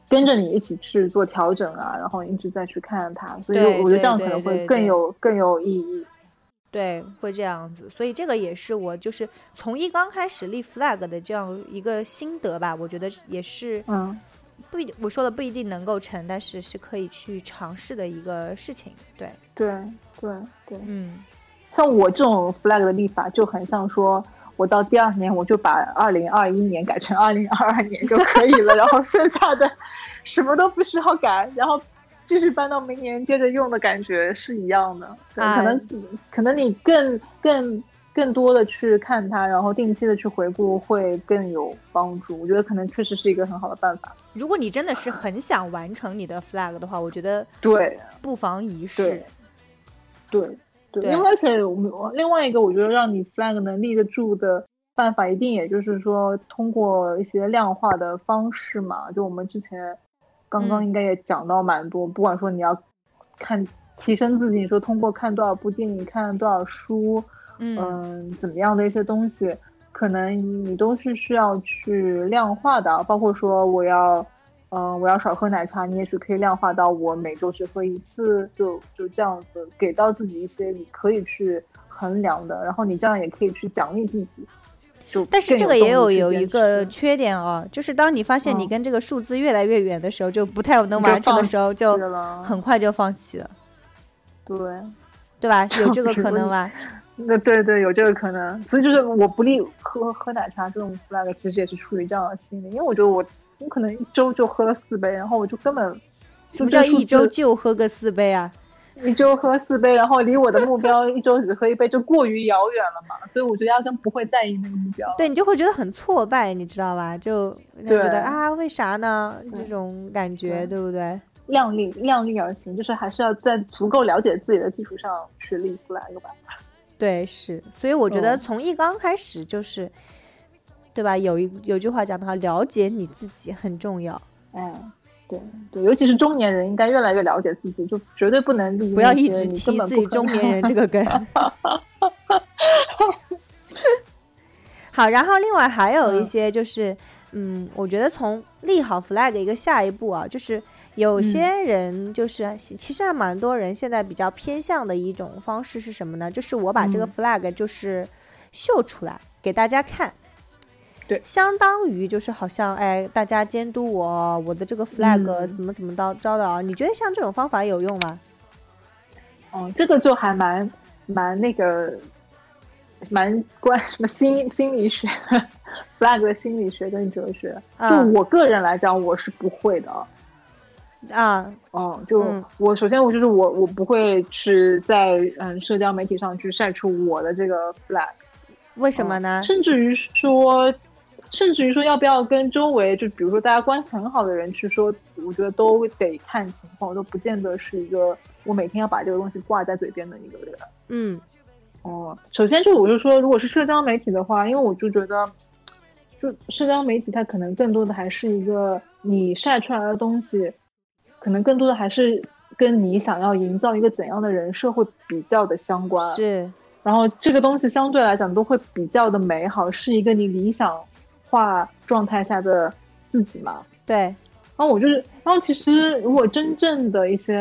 跟着你一起去做调整啊，然后一直在去看它，所以我觉得这样可能会更有更有意义。对，会这样子，所以这个也是我就是从一刚开始立 flag 的这样一个心得吧，我觉得也是，嗯，不一我说的不一定能够成，但是是可以去尝试的一个事情。对，对，对，对，嗯。像我这种 flag 的立法就很像说，我到第二年我就把二零二一年改成二零二二年就可以了，然后剩下的什么都不需要改，然后继续搬到明年接着用的感觉是一样的。可能可能你更更更多的去看它，然后定期的去回顾会更有帮助。我觉得可能确实是一个很好的办法。如果你真的是很想完成你的 flag 的话，我觉得对，不妨一试。对。对，因为而且我们另外一个，我觉得让你 flag 能立得住的办法，一定也就是说通过一些量化的方式嘛。就我们之前刚刚应该也讲到蛮多，不管说你要看提升自己，你说通过看多少部电影、看多少书，嗯，怎么样的一些东西，可能你都是需要去量化的，包括说我要。嗯，我要少喝奶茶，你也许可以量化到我每周只喝一次，就就这样子给到自己一些你可以去衡量的，然后你这样也可以去奖励自己。就但是这个也有有一个缺点哦，就是当你发现你跟这个数字越来越远的时候，就不太能完成的时候，就很快就放弃了。对，对吧？有这个 可能吧？那对对，有这个可能。所以就是我不利喝喝奶茶这种 flag，其实也是出于这样的心理，因为我觉得我。我可能一周就喝了四杯，然后我就根本什么叫一周就喝个四杯啊？一周喝四杯，然后离我的目标 一周只喝一杯就过于遥远了嘛。所以我觉得压根不会在意那个目标。对你就会觉得很挫败，你知道吧？就觉得啊，为啥呢？这种感觉对不对？量力量力而行，就是还是要在足够了解自己的基础上去立 flag 吧。对，是。所以我觉得从一刚开始就是。对吧？有一有句话讲的好，了解你自己很重要。嗯，对对，尤其是中年人，应该越来越了解自己，就绝对不能不要一直提自己中年人这个梗。好，然后另外还有一些就是，嗯，我觉得从立好 flag 一个下一步啊，就是有些人就是其实还蛮多人现在比较偏向的一种方式是什么呢？就是我把这个 flag 就是秀出来给大家看。对，相当于就是好像哎，大家监督我，我的这个 flag 怎么怎么着着的啊？你觉得像这种方法有用吗？哦，这个就还蛮蛮那个，蛮关什么心心理学，flag 的心理学跟哲学。就我个人来讲，我是不会的。啊，嗯，就我首先我就是我我不会去在嗯社交媒体上去晒出我的这个 flag，为什么呢？甚至于说。甚至于说要不要跟周围，就比如说大家关系很好的人去说，我觉得都得看情况，都不见得是一个我每天要把这个东西挂在嘴边的一个人。嗯，哦，首先就我就说，如果是社交媒体的话，因为我就觉得，就社交媒体它可能更多的还是一个你晒出来的东西，可能更多的还是跟你想要营造一个怎样的人设会比较的相关。是，然后这个东西相对来讲都会比较的美好，是一个你理想。化状态下的自己嘛，对。然后我就是，然后其实如果真正的一些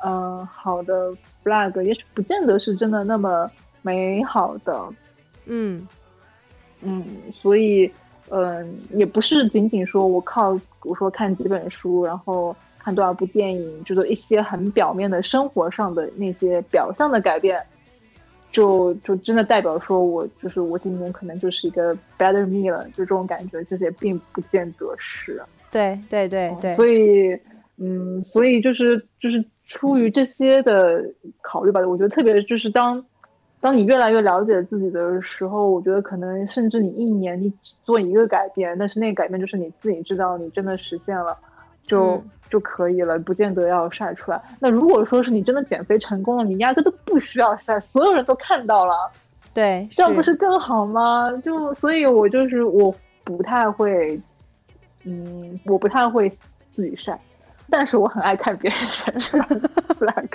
呃好的 flag，也许不见得是真的那么美好的。嗯嗯，所以嗯，也不是仅仅说我靠我说看几本书，然后看多少部电影，就是一些很表面的生活上的那些表象的改变。就就真的代表说，我就是我今年可能就是一个 better me 了，就这种感觉，其实也并不见得是。对对对对。所以，嗯，所以就是就是出于这些的考虑吧，我觉得特别就是当当你越来越了解自己的时候，我觉得可能甚至你一年你只做一个改变，但是那个改变就是你自己知道你真的实现了，就就可以了，不见得要晒出来。那如果说是你真的减肥成功了，你压根都不需要晒，所有人都看到了，对，这样不是更好吗？就所以，我就是我不太会，嗯，我不太会自己晒，但是我很爱看别人晒出来的 flag。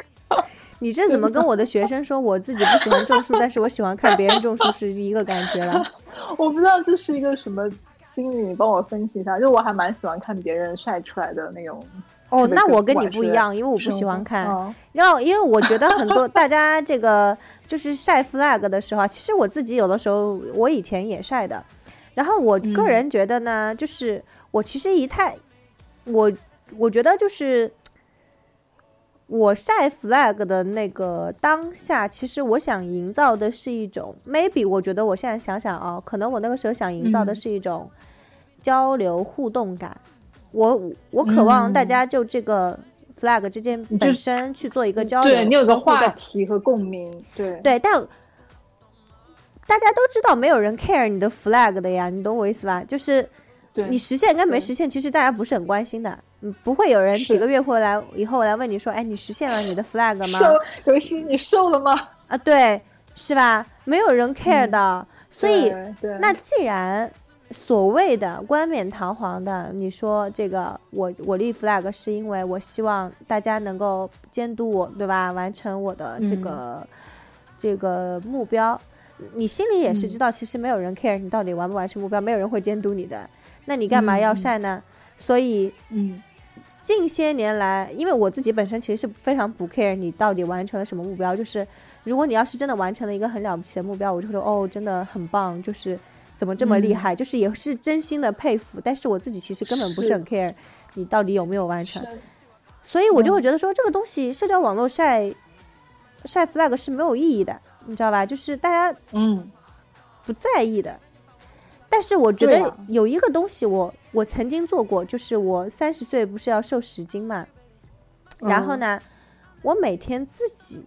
你这怎么跟我的学生说我自己不喜欢种树，但是我喜欢看别人种树是一个感觉了？我不知道这是一个什么心理，你帮我分析一下。就我还蛮喜欢看别人晒出来的那种。哦，那我跟你不一样，因为我不喜欢看。然后，因为我觉得很多 大家这个就是晒 flag 的时候，其实我自己有的时候我以前也晒的。然后我个人觉得呢，就是我其实一太，我我觉得就是。我晒 flag 的那个当下，其实我想营造的是一种 maybe，我觉得我现在想想啊，可能我那个时候想营造的是一种交流互动感。我我渴望大家就这个 flag 之间本身去做一个交流，对你有个话题和共鸣，对对，但大家都知道没有人 care 你的 flag 的呀，你懂我意思吧？就是你实现跟没实现，其实大家不是很关心的。不会有人几个月回来以后来问你说，哎，你实现了你的 flag 吗？瘦，游戏你瘦了吗？啊，对，是吧？没有人 care 的，所以那既然所谓的冠冕堂皇的，你说这个我我立 flag 是因为我希望大家能够监督我，对吧？完成我的这个这个目标，你心里也是知道，其实没有人 care 你到底完不完成目标，没有人会监督你的，那你干嘛要晒呢？所以，嗯。近些年来，因为我自己本身其实是非常不 care 你到底完成了什么目标，就是如果你要是真的完成了一个很了不起的目标，我就会说哦，真的很棒，就是怎么这么厉害，就是也是真心的佩服。但是我自己其实根本不是很 care 你到底有没有完成，所以我就会觉得说这个东西社交网络晒晒 flag 是没有意义的，你知道吧？就是大家嗯不在意的。但是我觉得有一个东西，我我曾经做过，就是我三十岁不是要瘦十斤嘛，然后呢，我每天自己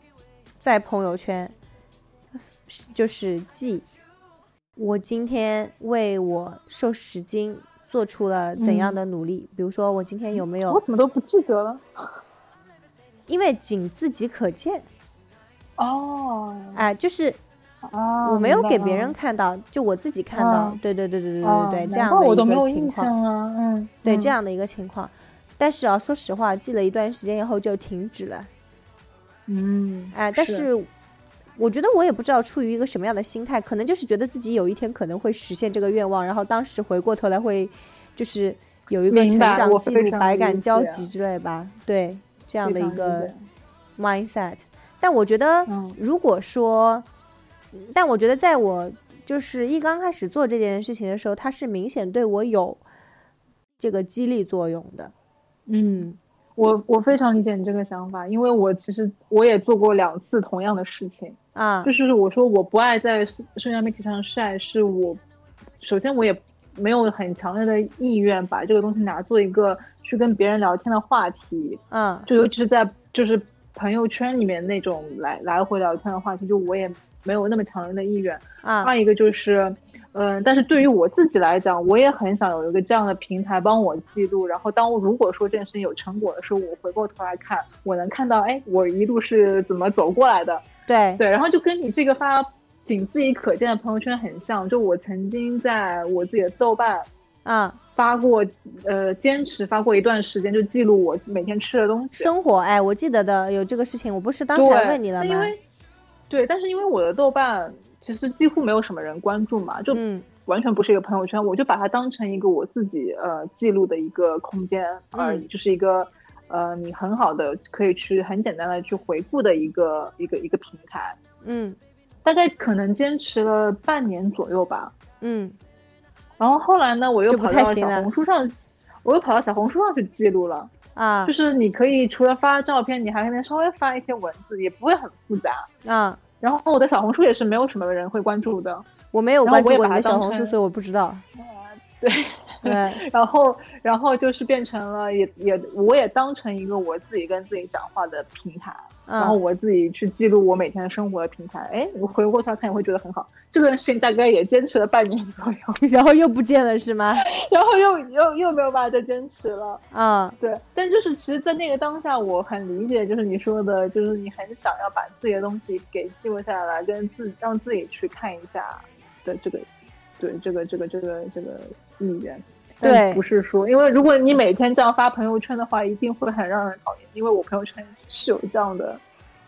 在朋友圈就是记我今天为我瘦十斤做出了怎样的努力，比如说我今天有没有？我怎么都不记得了？因为仅自己可见。哦，哎，就是。啊，我没有给别人看到，就我自己看到。对对对对对对对，这样的一个情况啊，嗯，对这样的一个情况。但是啊，说实话，记了一段时间以后就停止了。嗯，哎，但是我觉得我也不知道出于一个什么样的心态，可能就是觉得自己有一天可能会实现这个愿望，然后当时回过头来会就是有一个成长记录，百感交集之类吧。对，这样的一个 mindset。但我觉得，如果说。但我觉得，在我就是一刚开始做这件事情的时候，它是明显对我有这个激励作用的。嗯，我我非常理解你这个想法，因为我其实我也做过两次同样的事情啊。就是我说我不爱在社交媒体上晒，是我首先我也没有很强烈的意愿把这个东西拿做一个去跟别人聊天的话题。嗯，就尤其是在就是朋友圈里面那种来来回聊天的话题，就我也。没有那么强烈的意愿啊。二一个就是，嗯，但是对于我自己来讲，我也很想有一个这样的平台帮我记录。然后，当我如果说这件事情有成果的时候，我回过头来看，我能看到，哎，我一路是怎么走过来的。对对，然后就跟你这个发仅自己可见的朋友圈很像。就我曾经在我自己的豆瓣啊发过，呃，坚持发过一段时间，就记录我每天吃的东西。生活，哎，我记得的有这个事情，我不是当时还问你了吗？对，但是因为我的豆瓣其实几乎没有什么人关注嘛，就完全不是一个朋友圈，我就把它当成一个我自己呃记录的一个空间而已，就是一个呃你很好的可以去很简单的去回顾的一个一个一个平台。嗯，大概可能坚持了半年左右吧。嗯，然后后来呢，我又跑到小红书上，我又跑到小红书上去记录了。啊，就是你可以除了发照片，你还可能稍微发一些文字，也不会很复杂。啊，然后我的小红书也是没有什么人会关注的，我没有关注过你的小红书，所以我不知道。对 对，然后然后就是变成了也也我也当成一个我自己跟自己讲话的平台。然后我自己去记录我每天的生活的平台，哎，我回过头来看，也会觉得很好。这段事情大概也坚持了半年左右，然后又不见了，是吗？然后又又又没有办法再坚持了。啊，对。但就是其实，在那个当下，我很理解，就是你说的，就是你很想要把自己的东西给记录下来，跟自让自己去看一下的这个，对这个这个这个这个意愿。对，不是说，因为如果你每天这样发朋友圈的话，一定会很让人讨厌。因为我朋友圈是有这样的，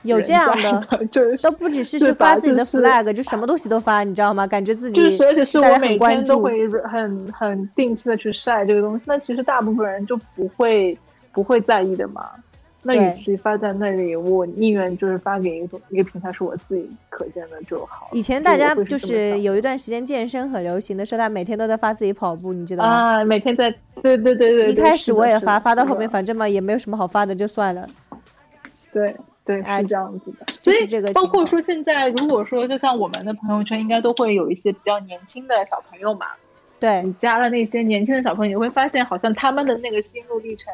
有这样的，就是都不只是是发自己的 flag，就什么东西都发，你知道吗？感觉自己就是，而且是我每天都会很很定期的去晒这个东西。那其实大部分人就不会不会在意的嘛。那与其发在那里，我宁愿就是发给一个一个平台，是我自己可见的就好。以前大家就是有一段时间健身很流行的时候，他每天都在发自己跑步，你知道吗？啊，每天在，对对对对。一开始我也发，发到后面反正嘛也没有什么好发的，就算了。对对，是这样子的。所以这个，包括说现在，如果说就像我们的朋友圈，应该都会有一些比较年轻的小朋友嘛。对你加了那些年轻的小朋友，你会发现好像他们的那个心路历程。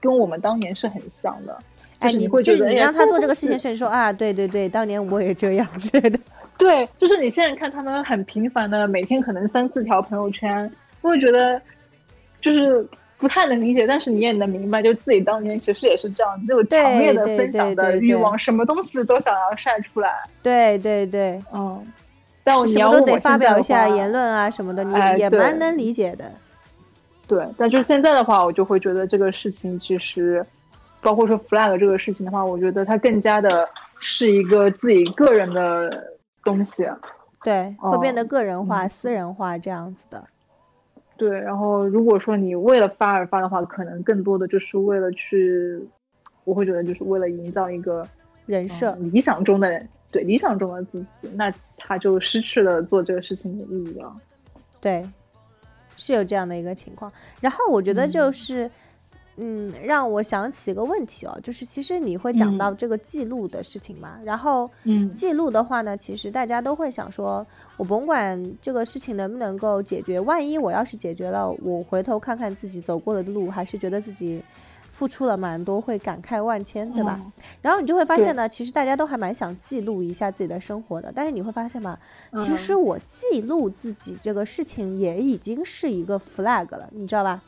跟我们当年是很像的，哎，你会觉得你让他做这个事情，甚至说啊，对对对，当年我也这样之类的。对，就是你现在看他们很频繁的，每天可能三四条朋友圈，会觉得就是不太能理解，但是你也能明白，就自己当年其实也是这样，有强烈的分享的欲望，什么东西都想要晒出来。对对对，嗯，但什么都得发表一下言论啊什么的，你也蛮能理解的。对，但就是现在的话，我就会觉得这个事情其实，包括说 flag 这个事情的话，我觉得它更加的是一个自己个人的东西，对，会变得个人化、私人化这样子的。对，然后如果说你为了发而发的话，可能更多的就是为了去，我会觉得就是为了营造一个人设，理想中的对理想中的自己，那他就失去了做这个事情的意义了。对。是有这样的一个情况，然后我觉得就是，嗯，让我想起一个问题哦，就是其实你会讲到这个记录的事情嘛，然后，嗯，记录的话呢，其实大家都会想说，我甭管这个事情能不能够解决，万一我要是解决了，我回头看看自己走过的路，还是觉得自己。付出了蛮多，会感慨万千，对吧？然后你就会发现呢，其实大家都还蛮想记录一下自己的生活的。但是你会发现嘛，其实我记录自己这个事情也已经是一个 flag 了，你知道吧？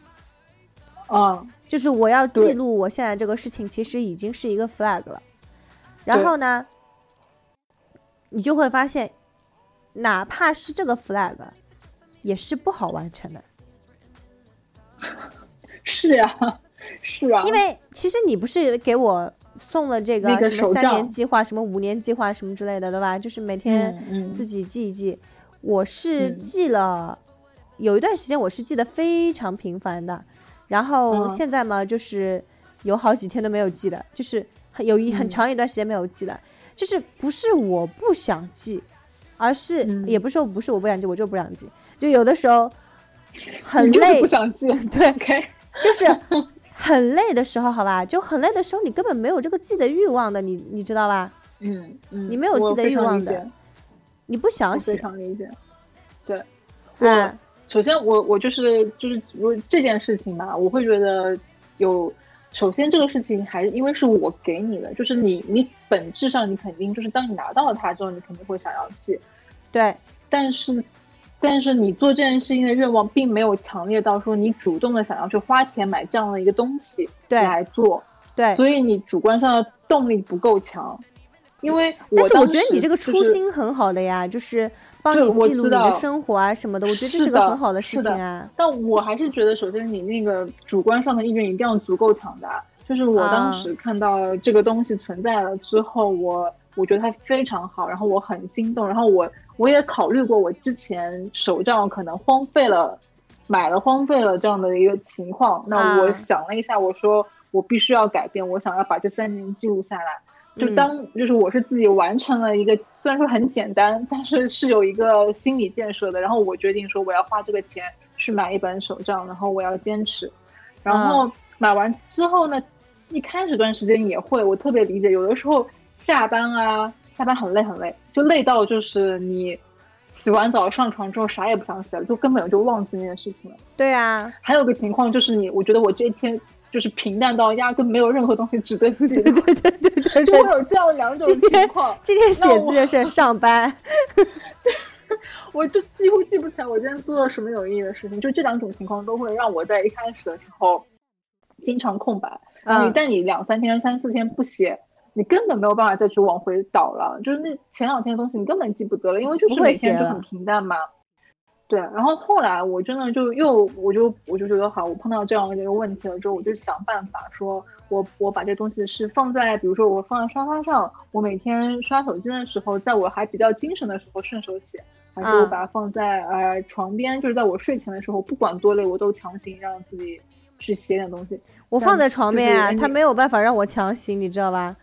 哦，就是我要记录我现在这个事情，其实已经是一个 flag 了。然后呢，你就会发现，哪怕是这个 flag，也是不好完成的。是呀。是啊，因为其实你不是给我送了这个什么三年计划、什么五年计划什么之类的，对吧？就是每天自己记一记。我是记了有一段时间，我是记得非常频繁的。然后现在嘛，就是有好几天都没有记了，就是有一很长一段时间没有记了。就是不是我不想记，而是也不是说不是我不想记，我就不想记。就有的时候很累，不想记。对，就是。很累的时候，好吧，就很累的时候，你根本没有这个记的欲望的，你你知道吧？嗯嗯，你没有记的欲望的，你不想写。非常理解。对，我首先我我就是就是如这件事情吧，我会觉得有，首先这个事情还是因为是我给你的，就是你你本质上你肯定就是当你拿到了它之后，你肯定会想要记。对，但是。但是你做这件事情的愿望并没有强烈到说你主动的想要去花钱买这样的一个东西来做，对，所以你主观上的动力不够强。因为但是我觉得你这个初心很好的呀，就是帮你记录你的生活啊什么的，我觉得这是个很好的事情啊。但我还是觉得，首先你那个主观上的意愿一定要足够强大。就是我当时看到这个东西存在了之后，我我觉得它非常好，然后我很心动，然后我。我也考虑过，我之前手账可能荒废了，买了荒废了这样的一个情况。那我想了一下，我说我必须要改变，我想要把这三年记录下来。就当就是我是自己完成了一个，虽然说很简单，但是是有一个心理建设的。然后我决定说我要花这个钱去买一本手账，然后我要坚持。然后买完之后呢，一开始段时间也会，我特别理解，有的时候下班啊。下班很累很累，就累到就是你，洗完澡上床之后啥也不想写了，就根本就忘记那件事情了。对啊，还有个情况就是你，我觉得我这一天就是平淡到压根没有任何东西值得记。对对对对对，就会有这样两种情况。今天写字就是 上班。我就几乎记不起来我今天做了什么有意义的事情，就这两种情况都会让我在一开始的时候经常空白。嗯，但你两三天、三四天不写，你根本没有办法再去往回倒了。就是那前两天的东西，你根本记不得了，因为就是每天就很平淡嘛。对，然后后来我真的就又，我就我就觉得好，我碰到这样的一个问题了之后，我就想办法说，我我把这东西是放在，比如说我放在沙发上，我每天刷手机的时候，在我还比较精神的时候顺手写。还是我把它放在呃床边，就是在我睡前的时候，不管多累，我都强行让自己去写点东西。我放在床边啊，他没有办法让我强行，你知道吧？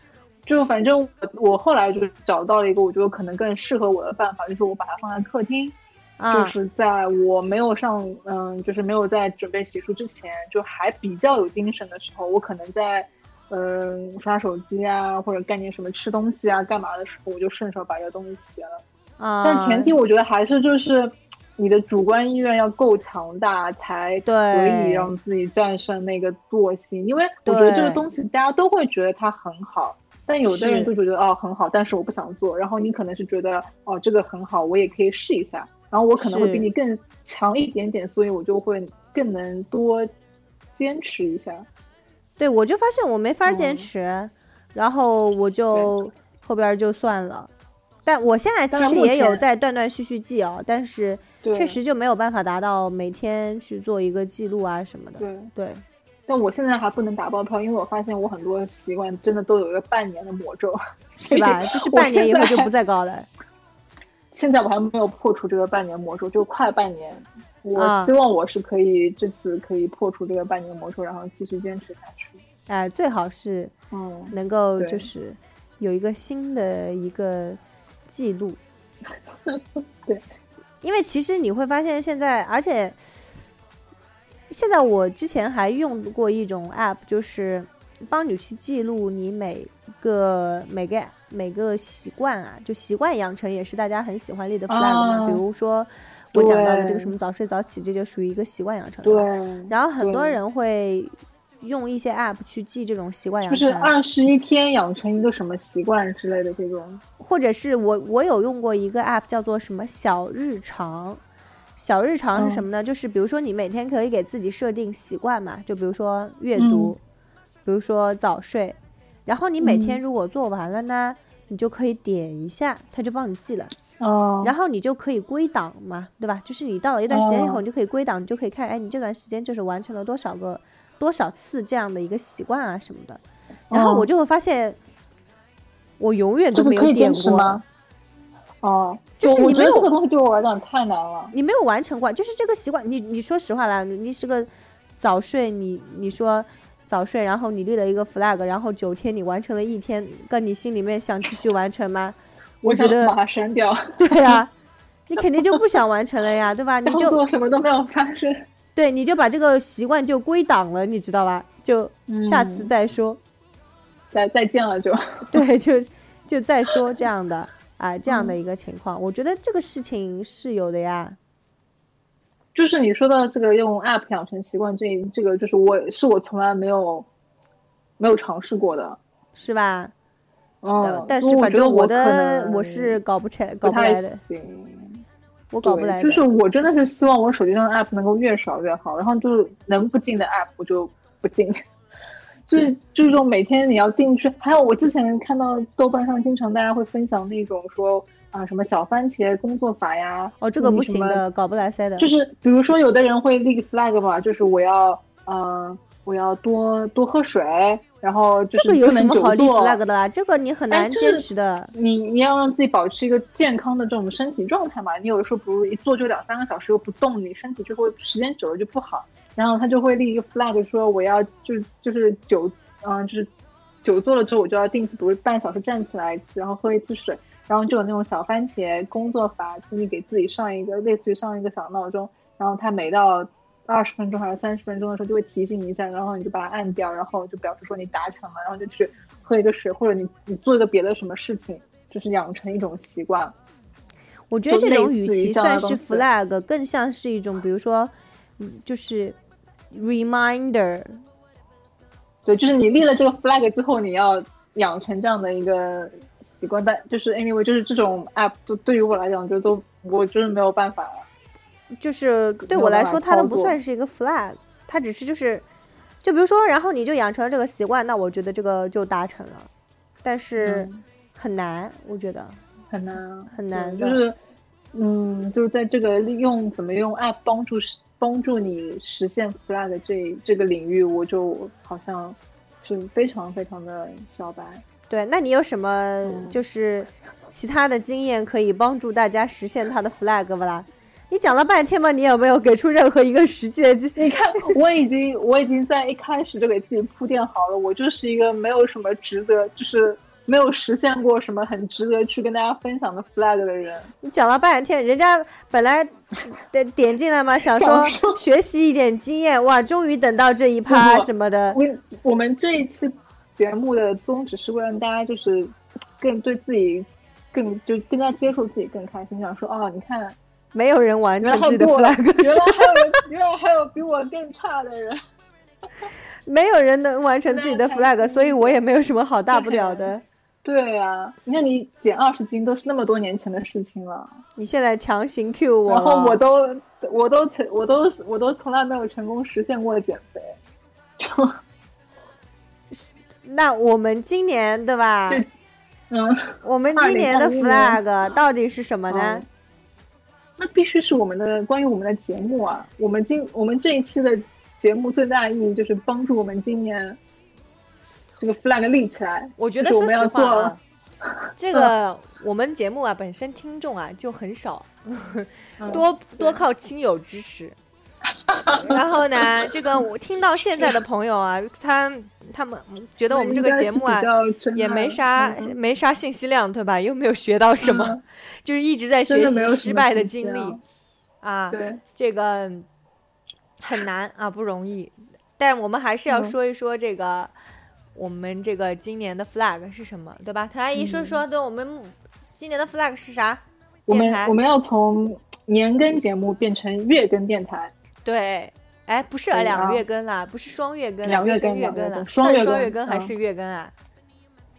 就反正我我后来就是找到了一个我觉得可能更适合我的办法，就是我把它放在客厅，就是在我没有上嗯，就是没有在准备洗漱之前，就还比较有精神的时候，我可能在嗯刷手机啊，或者干点什么吃东西啊、干嘛的时候，我就顺手把这个东西洗了。但前提我觉得还是就是你的主观意愿要够强大，才可以让自己战胜那个惰性。因为我觉得这个东西大家都会觉得它很好，但有的人就觉得哦很好，但是我不想做。然后你可能是觉得哦这个很好，我也可以试一下。然后我可能会比你更强一点点，所以我就会更能多坚持一下。对，我就发现我没法坚持，然后我就后边就算了。但我现在其实也有在断断续续记哦，但是确实就没有办法达到每天去做一个记录啊什么的。对对，但我现在还不能打包票，因为我发现我很多习惯真的都有一个半年的魔咒，是吧？就是半年以后就不再高了。现在我还没有破除这个半年魔咒，就快半年。我希望我是可以这次可以破除这个半年魔咒，然后继续坚持下去。哎，最好是嗯能够就是有一个新的一个。记录，对，因为其实你会发现现在，而且现在我之前还用过一种 app，就是帮你去记录你每个每个每个习惯啊，就习惯养成也是大家很喜欢立的 flag 嘛。比如说我讲到的这个什么早睡早起，这就属于一个习惯养成。对，然后很多人会。用一些 app 去记这种习惯养成，就是二十一天养成一个什么习惯之类的这种，或者是我我有用过一个 app 叫做什么小日常，小日常是什么呢？就是比如说你每天可以给自己设定习惯嘛，就比如说阅读，比如说早睡，然后你每天如果做完了呢，你就可以点一下，它就帮你记了，哦，然后你就可以归档嘛，对吧？就是你到了一段时间以后，你就可以归档，你就可以看，哎，你这段时间就是完成了多少个。多少次这样的一个习惯啊什么的，然后我就会发现，我永远都没有点过吗？哦，就是你没有这个东西对我来讲太难了。你没有完成过，就是这个习惯。你你说实话啦，你是个早睡，你你说早睡，然后你立了一个 flag，然后九天你完成了一天，跟你心里面想继续完成吗？我觉得把它删掉。对呀，你肯定就不想完成了呀，对吧？你就做什么都没有发生。对，你就把这个习惯就归档了，你知道吧？就下次再说，再再见了就。对，就就再说这样的啊，这样的一个情况，我觉得这个事情是有的呀。就是你说到这个用 App 养成习惯，这这个就是我是我从来没有没有尝试过的，是吧？嗯，但是反正我的我是搞不起来，搞不来的。我搞不来，就是我真的是希望我手机上的 app 能够越少越好，然后就是能不进的 app 我就不进，就是就是说每天你要进去。还有我之前看到豆瓣上经常大家会分享那种说啊什么小番茄工作法呀，哦这个不行的，搞不来塞的。就是比如说有的人会立 flag 嘛，就是我要嗯。我要多多喝水，然后就是这个有什么好立 flag 的啦？这个你很难坚持的。你你要让自己保持一个健康的这种身体状态嘛。你有的时候，比如一坐就两三个小时又不动，你身体就会时间久了就不好。然后他就会立一个 flag，说我要就是就是久，嗯，就是久坐了之后，我就要定期，比如半小时站起来，然后喝一次水，然后就有那种小番茄工作法，自己给自己上一个类似于上一个小闹钟，然后他每到。二十分钟还是三十分钟的时候，就会提醒你一下，然后你就把它按掉，然后就表示说你达成了，然后就去喝一个水，或者你你做一个别的什么事情，就是养成一种习惯。我觉得这种语气算是 flag，更像是一种，比如说，嗯就是 reminder。对，就是你立了这个 flag 之后，你要养成这样的一个习惯。但就是 anyway，就是这种 app，都对于我来讲，就都我就是没有办法。就是对我来说，它都不算是一个 flag，它只是就是，就比如说，然后你就养成了这个习惯，那我觉得这个就达成了。但是很难，我觉得很难，很难。就是，嗯，就是在这个利用怎么用 app 帮助帮助你实现 flag 这这个领域，我就好像是非常非常的小白。对，那你有什么就是其他的经验可以帮助大家实现他的 flag 不啦？你讲了半天嘛，你有没有给出任何一个实际的？你看，我已经我已经在一开始就给自己铺垫好了，我就是一个没有什么值得，就是没有实现过什么很值得去跟大家分享的 flag 的人。你讲了半天，人家本来点点进来嘛，想说学习一点经验，哇，终于等到这一趴什么的。我我们这一次节目的宗旨是为了让大家就是更对自己更就更加接受自己更开心，想说哦，你看。没有人完成自己的 flag，原来还有原来还有比我更差的人，没有人能完成自己的 flag，所以我也没有什么好大不了的。对呀，你看你减二十斤都是那么多年前的事情了，你现在强行 Q 我，然后我都我都成我都我都从来没有成功实现过减肥，就 那我们今年对吧？嗯，我们今年的 flag 到底是什么呢？那必须是我们的关于我们的节目啊！我们今我们这一期的节目最大的意义就是帮助我们今年这个 flag 立起来。我觉得说实话，这个我们节目啊本身听众啊就很少，多多靠亲友支持。然后呢，这个我听到现在的朋友啊，他他们觉得我们这个节目啊也没啥没啥信息量，对吧？又没有学到什么，就是一直在学习失败的经历啊。对，这个很难啊，不容易。但我们还是要说一说这个我们这个今年的 flag 是什么，对吧？谭阿姨说说，对我们今年的 flag 是啥？我们我们要从年更节目变成月更电台。对，哎，不是两个月更啦，不是双月更，两月更月更了，双月更还是月更啊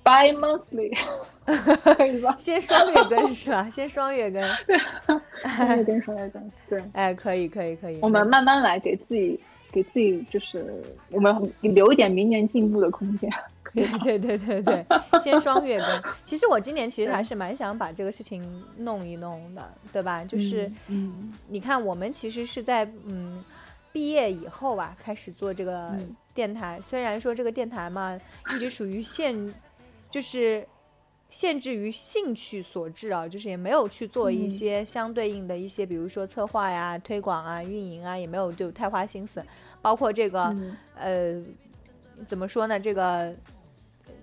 ？By monthly，可以吧？先双月更是吧？先双月更，双月更，双月更，对，哎，可以，可以，可以。我们慢慢来，给自己，给自己，就是我们留一点明年进步的空间。对对对对对，先双月更。其实我今年其实还是蛮想把这个事情弄一弄的，对吧？就是，嗯，你看我们其实是在嗯毕业以后吧，开始做这个电台。虽然说这个电台嘛，一直属于现，就是限制于兴趣所致啊，就是也没有去做一些相对应的一些，比如说策划呀、推广啊、运营啊，也没有就太花心思。包括这个，呃，怎么说呢？这个。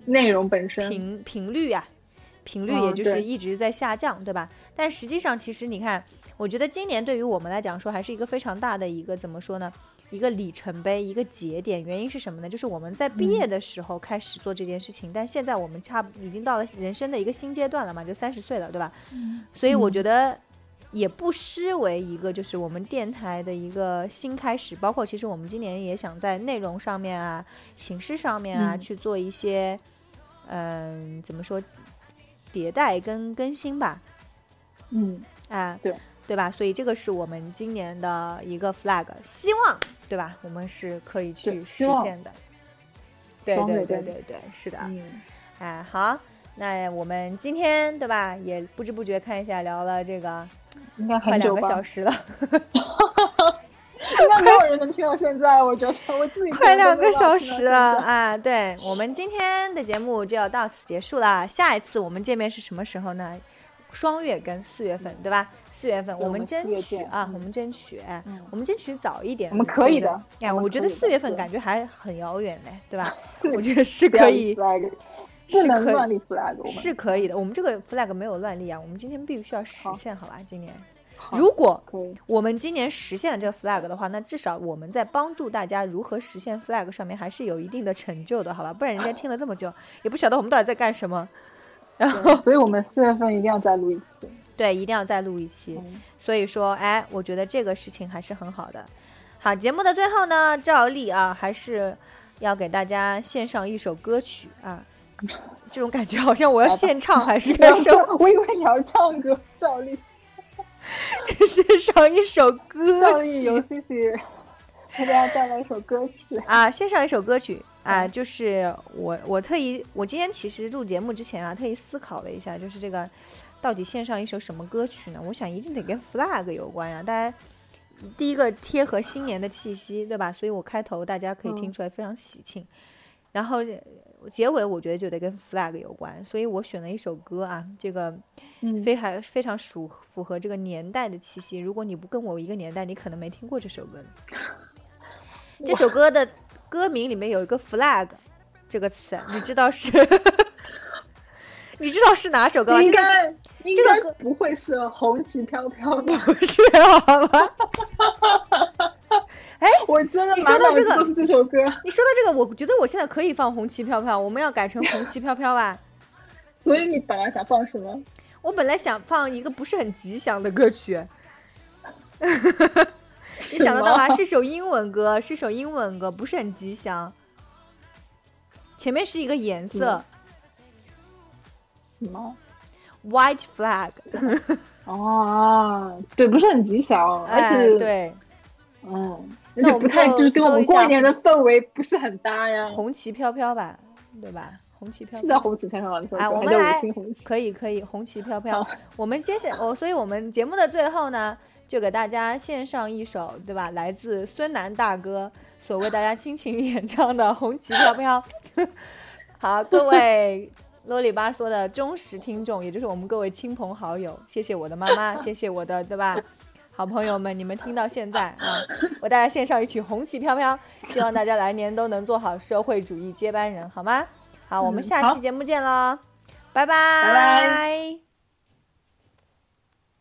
内容本身频频率呀，频率也就是一直在下降，对吧？但实际上，其实你看，我觉得今年对于我们来讲说，还是一个非常大的一个怎么说呢？一个里程碑，一个节点。原因是什么呢？就是我们在毕业的时候开始做这件事情，但现在我们差已经到了人生的一个新阶段了嘛，就三十岁了，对吧？所以我觉得也不失为一个就是我们电台的一个新开始。包括其实我们今年也想在内容上面啊、形式上面啊去做一些。嗯，怎么说？迭代跟更新吧。嗯，啊，对，对吧？所以这个是我们今年的一个 flag，希望，对吧？我们是可以去实现的。对对对对对，是的。嗯，哎，好，那我们今天对吧？也不知不觉看一下聊了这个，应该快两个小时了。应该没有人能听到现在，我觉得我自己 快两个小时了啊！对我们今天的节目就要到此结束了。下一次我们见面是什么时候呢？双月跟四月份，对吧？四月份我们争取啊，我们争取，我们争取早一点。我们可以的。哎，我觉得四月份感觉还很遥远嘞，对吧？我觉得是可以，不能乱立 flag，是可以的。我们这个 flag 没有乱立啊，我们今天必须要实现，好吧？今年。如果我们今年实现了这个 flag 的话，那至少我们在帮助大家如何实现 flag 上面还是有一定的成就的，好吧？不然人家听了这么久，也不晓得我们到底在干什么。然后，所以我们四月份一定要再录一次。对，一定要再录一期。所以说，哎，我觉得这个事情还是很好的。好，节目的最后呢，照例啊，还是要给大家献上一首歌曲啊。这种感觉好像我要献唱还是歌手？我以为你要唱歌，照例 献上一首歌 曲。照例游戏给大家带来一首歌曲啊，献上一首歌曲啊，就是我我特意我今天其实录节目之前啊，特意思考了一下，就是这个到底献上一首什么歌曲呢？我想一定得跟 flag 有关呀，大家第一个贴合新年的气息，对吧？所以我开头大家可以听出来非常喜庆，然后。结尾我觉得就得跟 flag 有关，所以我选了一首歌啊，这个非还非常属符合这个年代的气息。如果你不跟我一个年代，你可能没听过这首歌。这首歌的歌名里面有一个 flag 这个词，你知道是？你知道是哪首歌吗？应该应该不会是红旗飘飘吧？不是好吗？哎，我真的你说到这个都是这首歌。你说到这个，我觉得我现在可以放《红旗飘飘》，我们要改成《红旗飘飘》吧？所以你本来想放什么？我本来想放一个不是很吉祥的歌曲。你想得到吗？是首英文歌，是首英文歌，不是很吉祥。前面是一个颜色。什么？White flag。哦，对，不是很吉祥，而且对，嗯。那不太就是跟我们过年的氛围不是很搭呀。红旗飘飘吧，对吧？红旗飘飘是叫红旗飘飘吗？啊，我们来可以可以，红旗飘飘。我们接下哦，所以我们节目的最后呢，就给大家献上一首，对吧？来自孙楠大哥所为大家倾情演唱的《红旗飘飘》。好，各位啰里吧嗦的忠实听众，也就是我们各位亲朋好友，谢谢我的妈妈，谢谢我的，对吧？好朋友们，你们听到现在 啊，我大家献上一曲《红旗飘飘》，希望大家来年都能做好社会主义接班人，好吗？好，我们下期节目见喽，拜拜拜拜。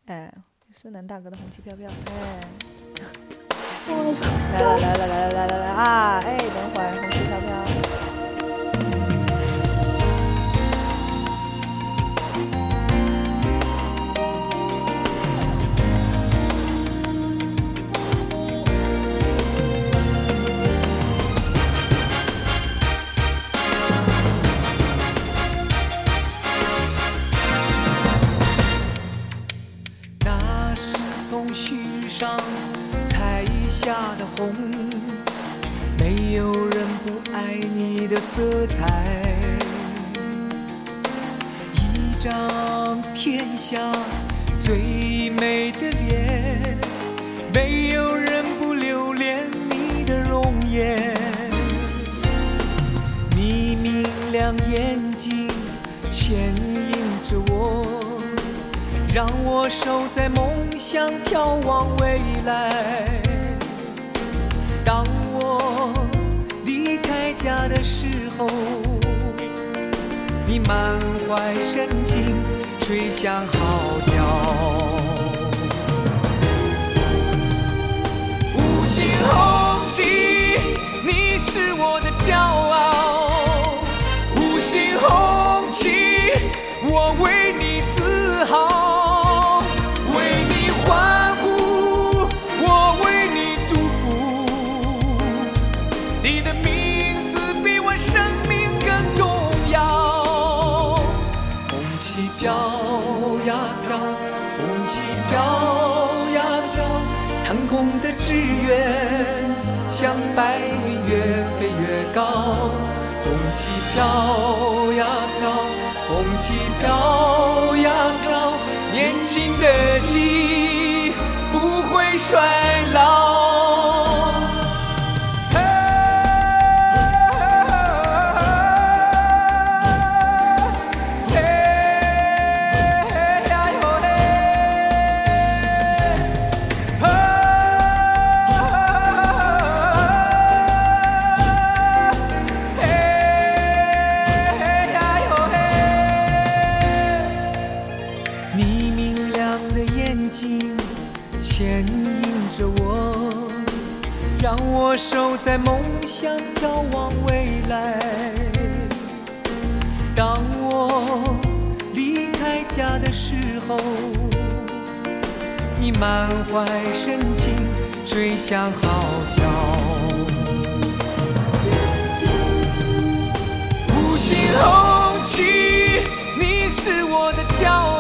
哎，孙楠大哥的《红旗飘飘》，哎，来了来了来了来了来啊！哎，等会儿《红旗飘飘》。上彩下的红，没有人不爱你的色彩。一张天下最美的脸，没有人不留恋你的容颜。你明亮眼睛牵引着我。让我守在梦想，眺望未来。当我离开家的时候，你满怀深情，吹响号角。五星红旗，你是我的骄傲。五星红旗，我为你志愿像白云越飞越高，红旗飘呀飘，红旗飘呀飘，年轻的心不会衰老。满怀深情吹响号角。五星红旗，你是我的骄傲。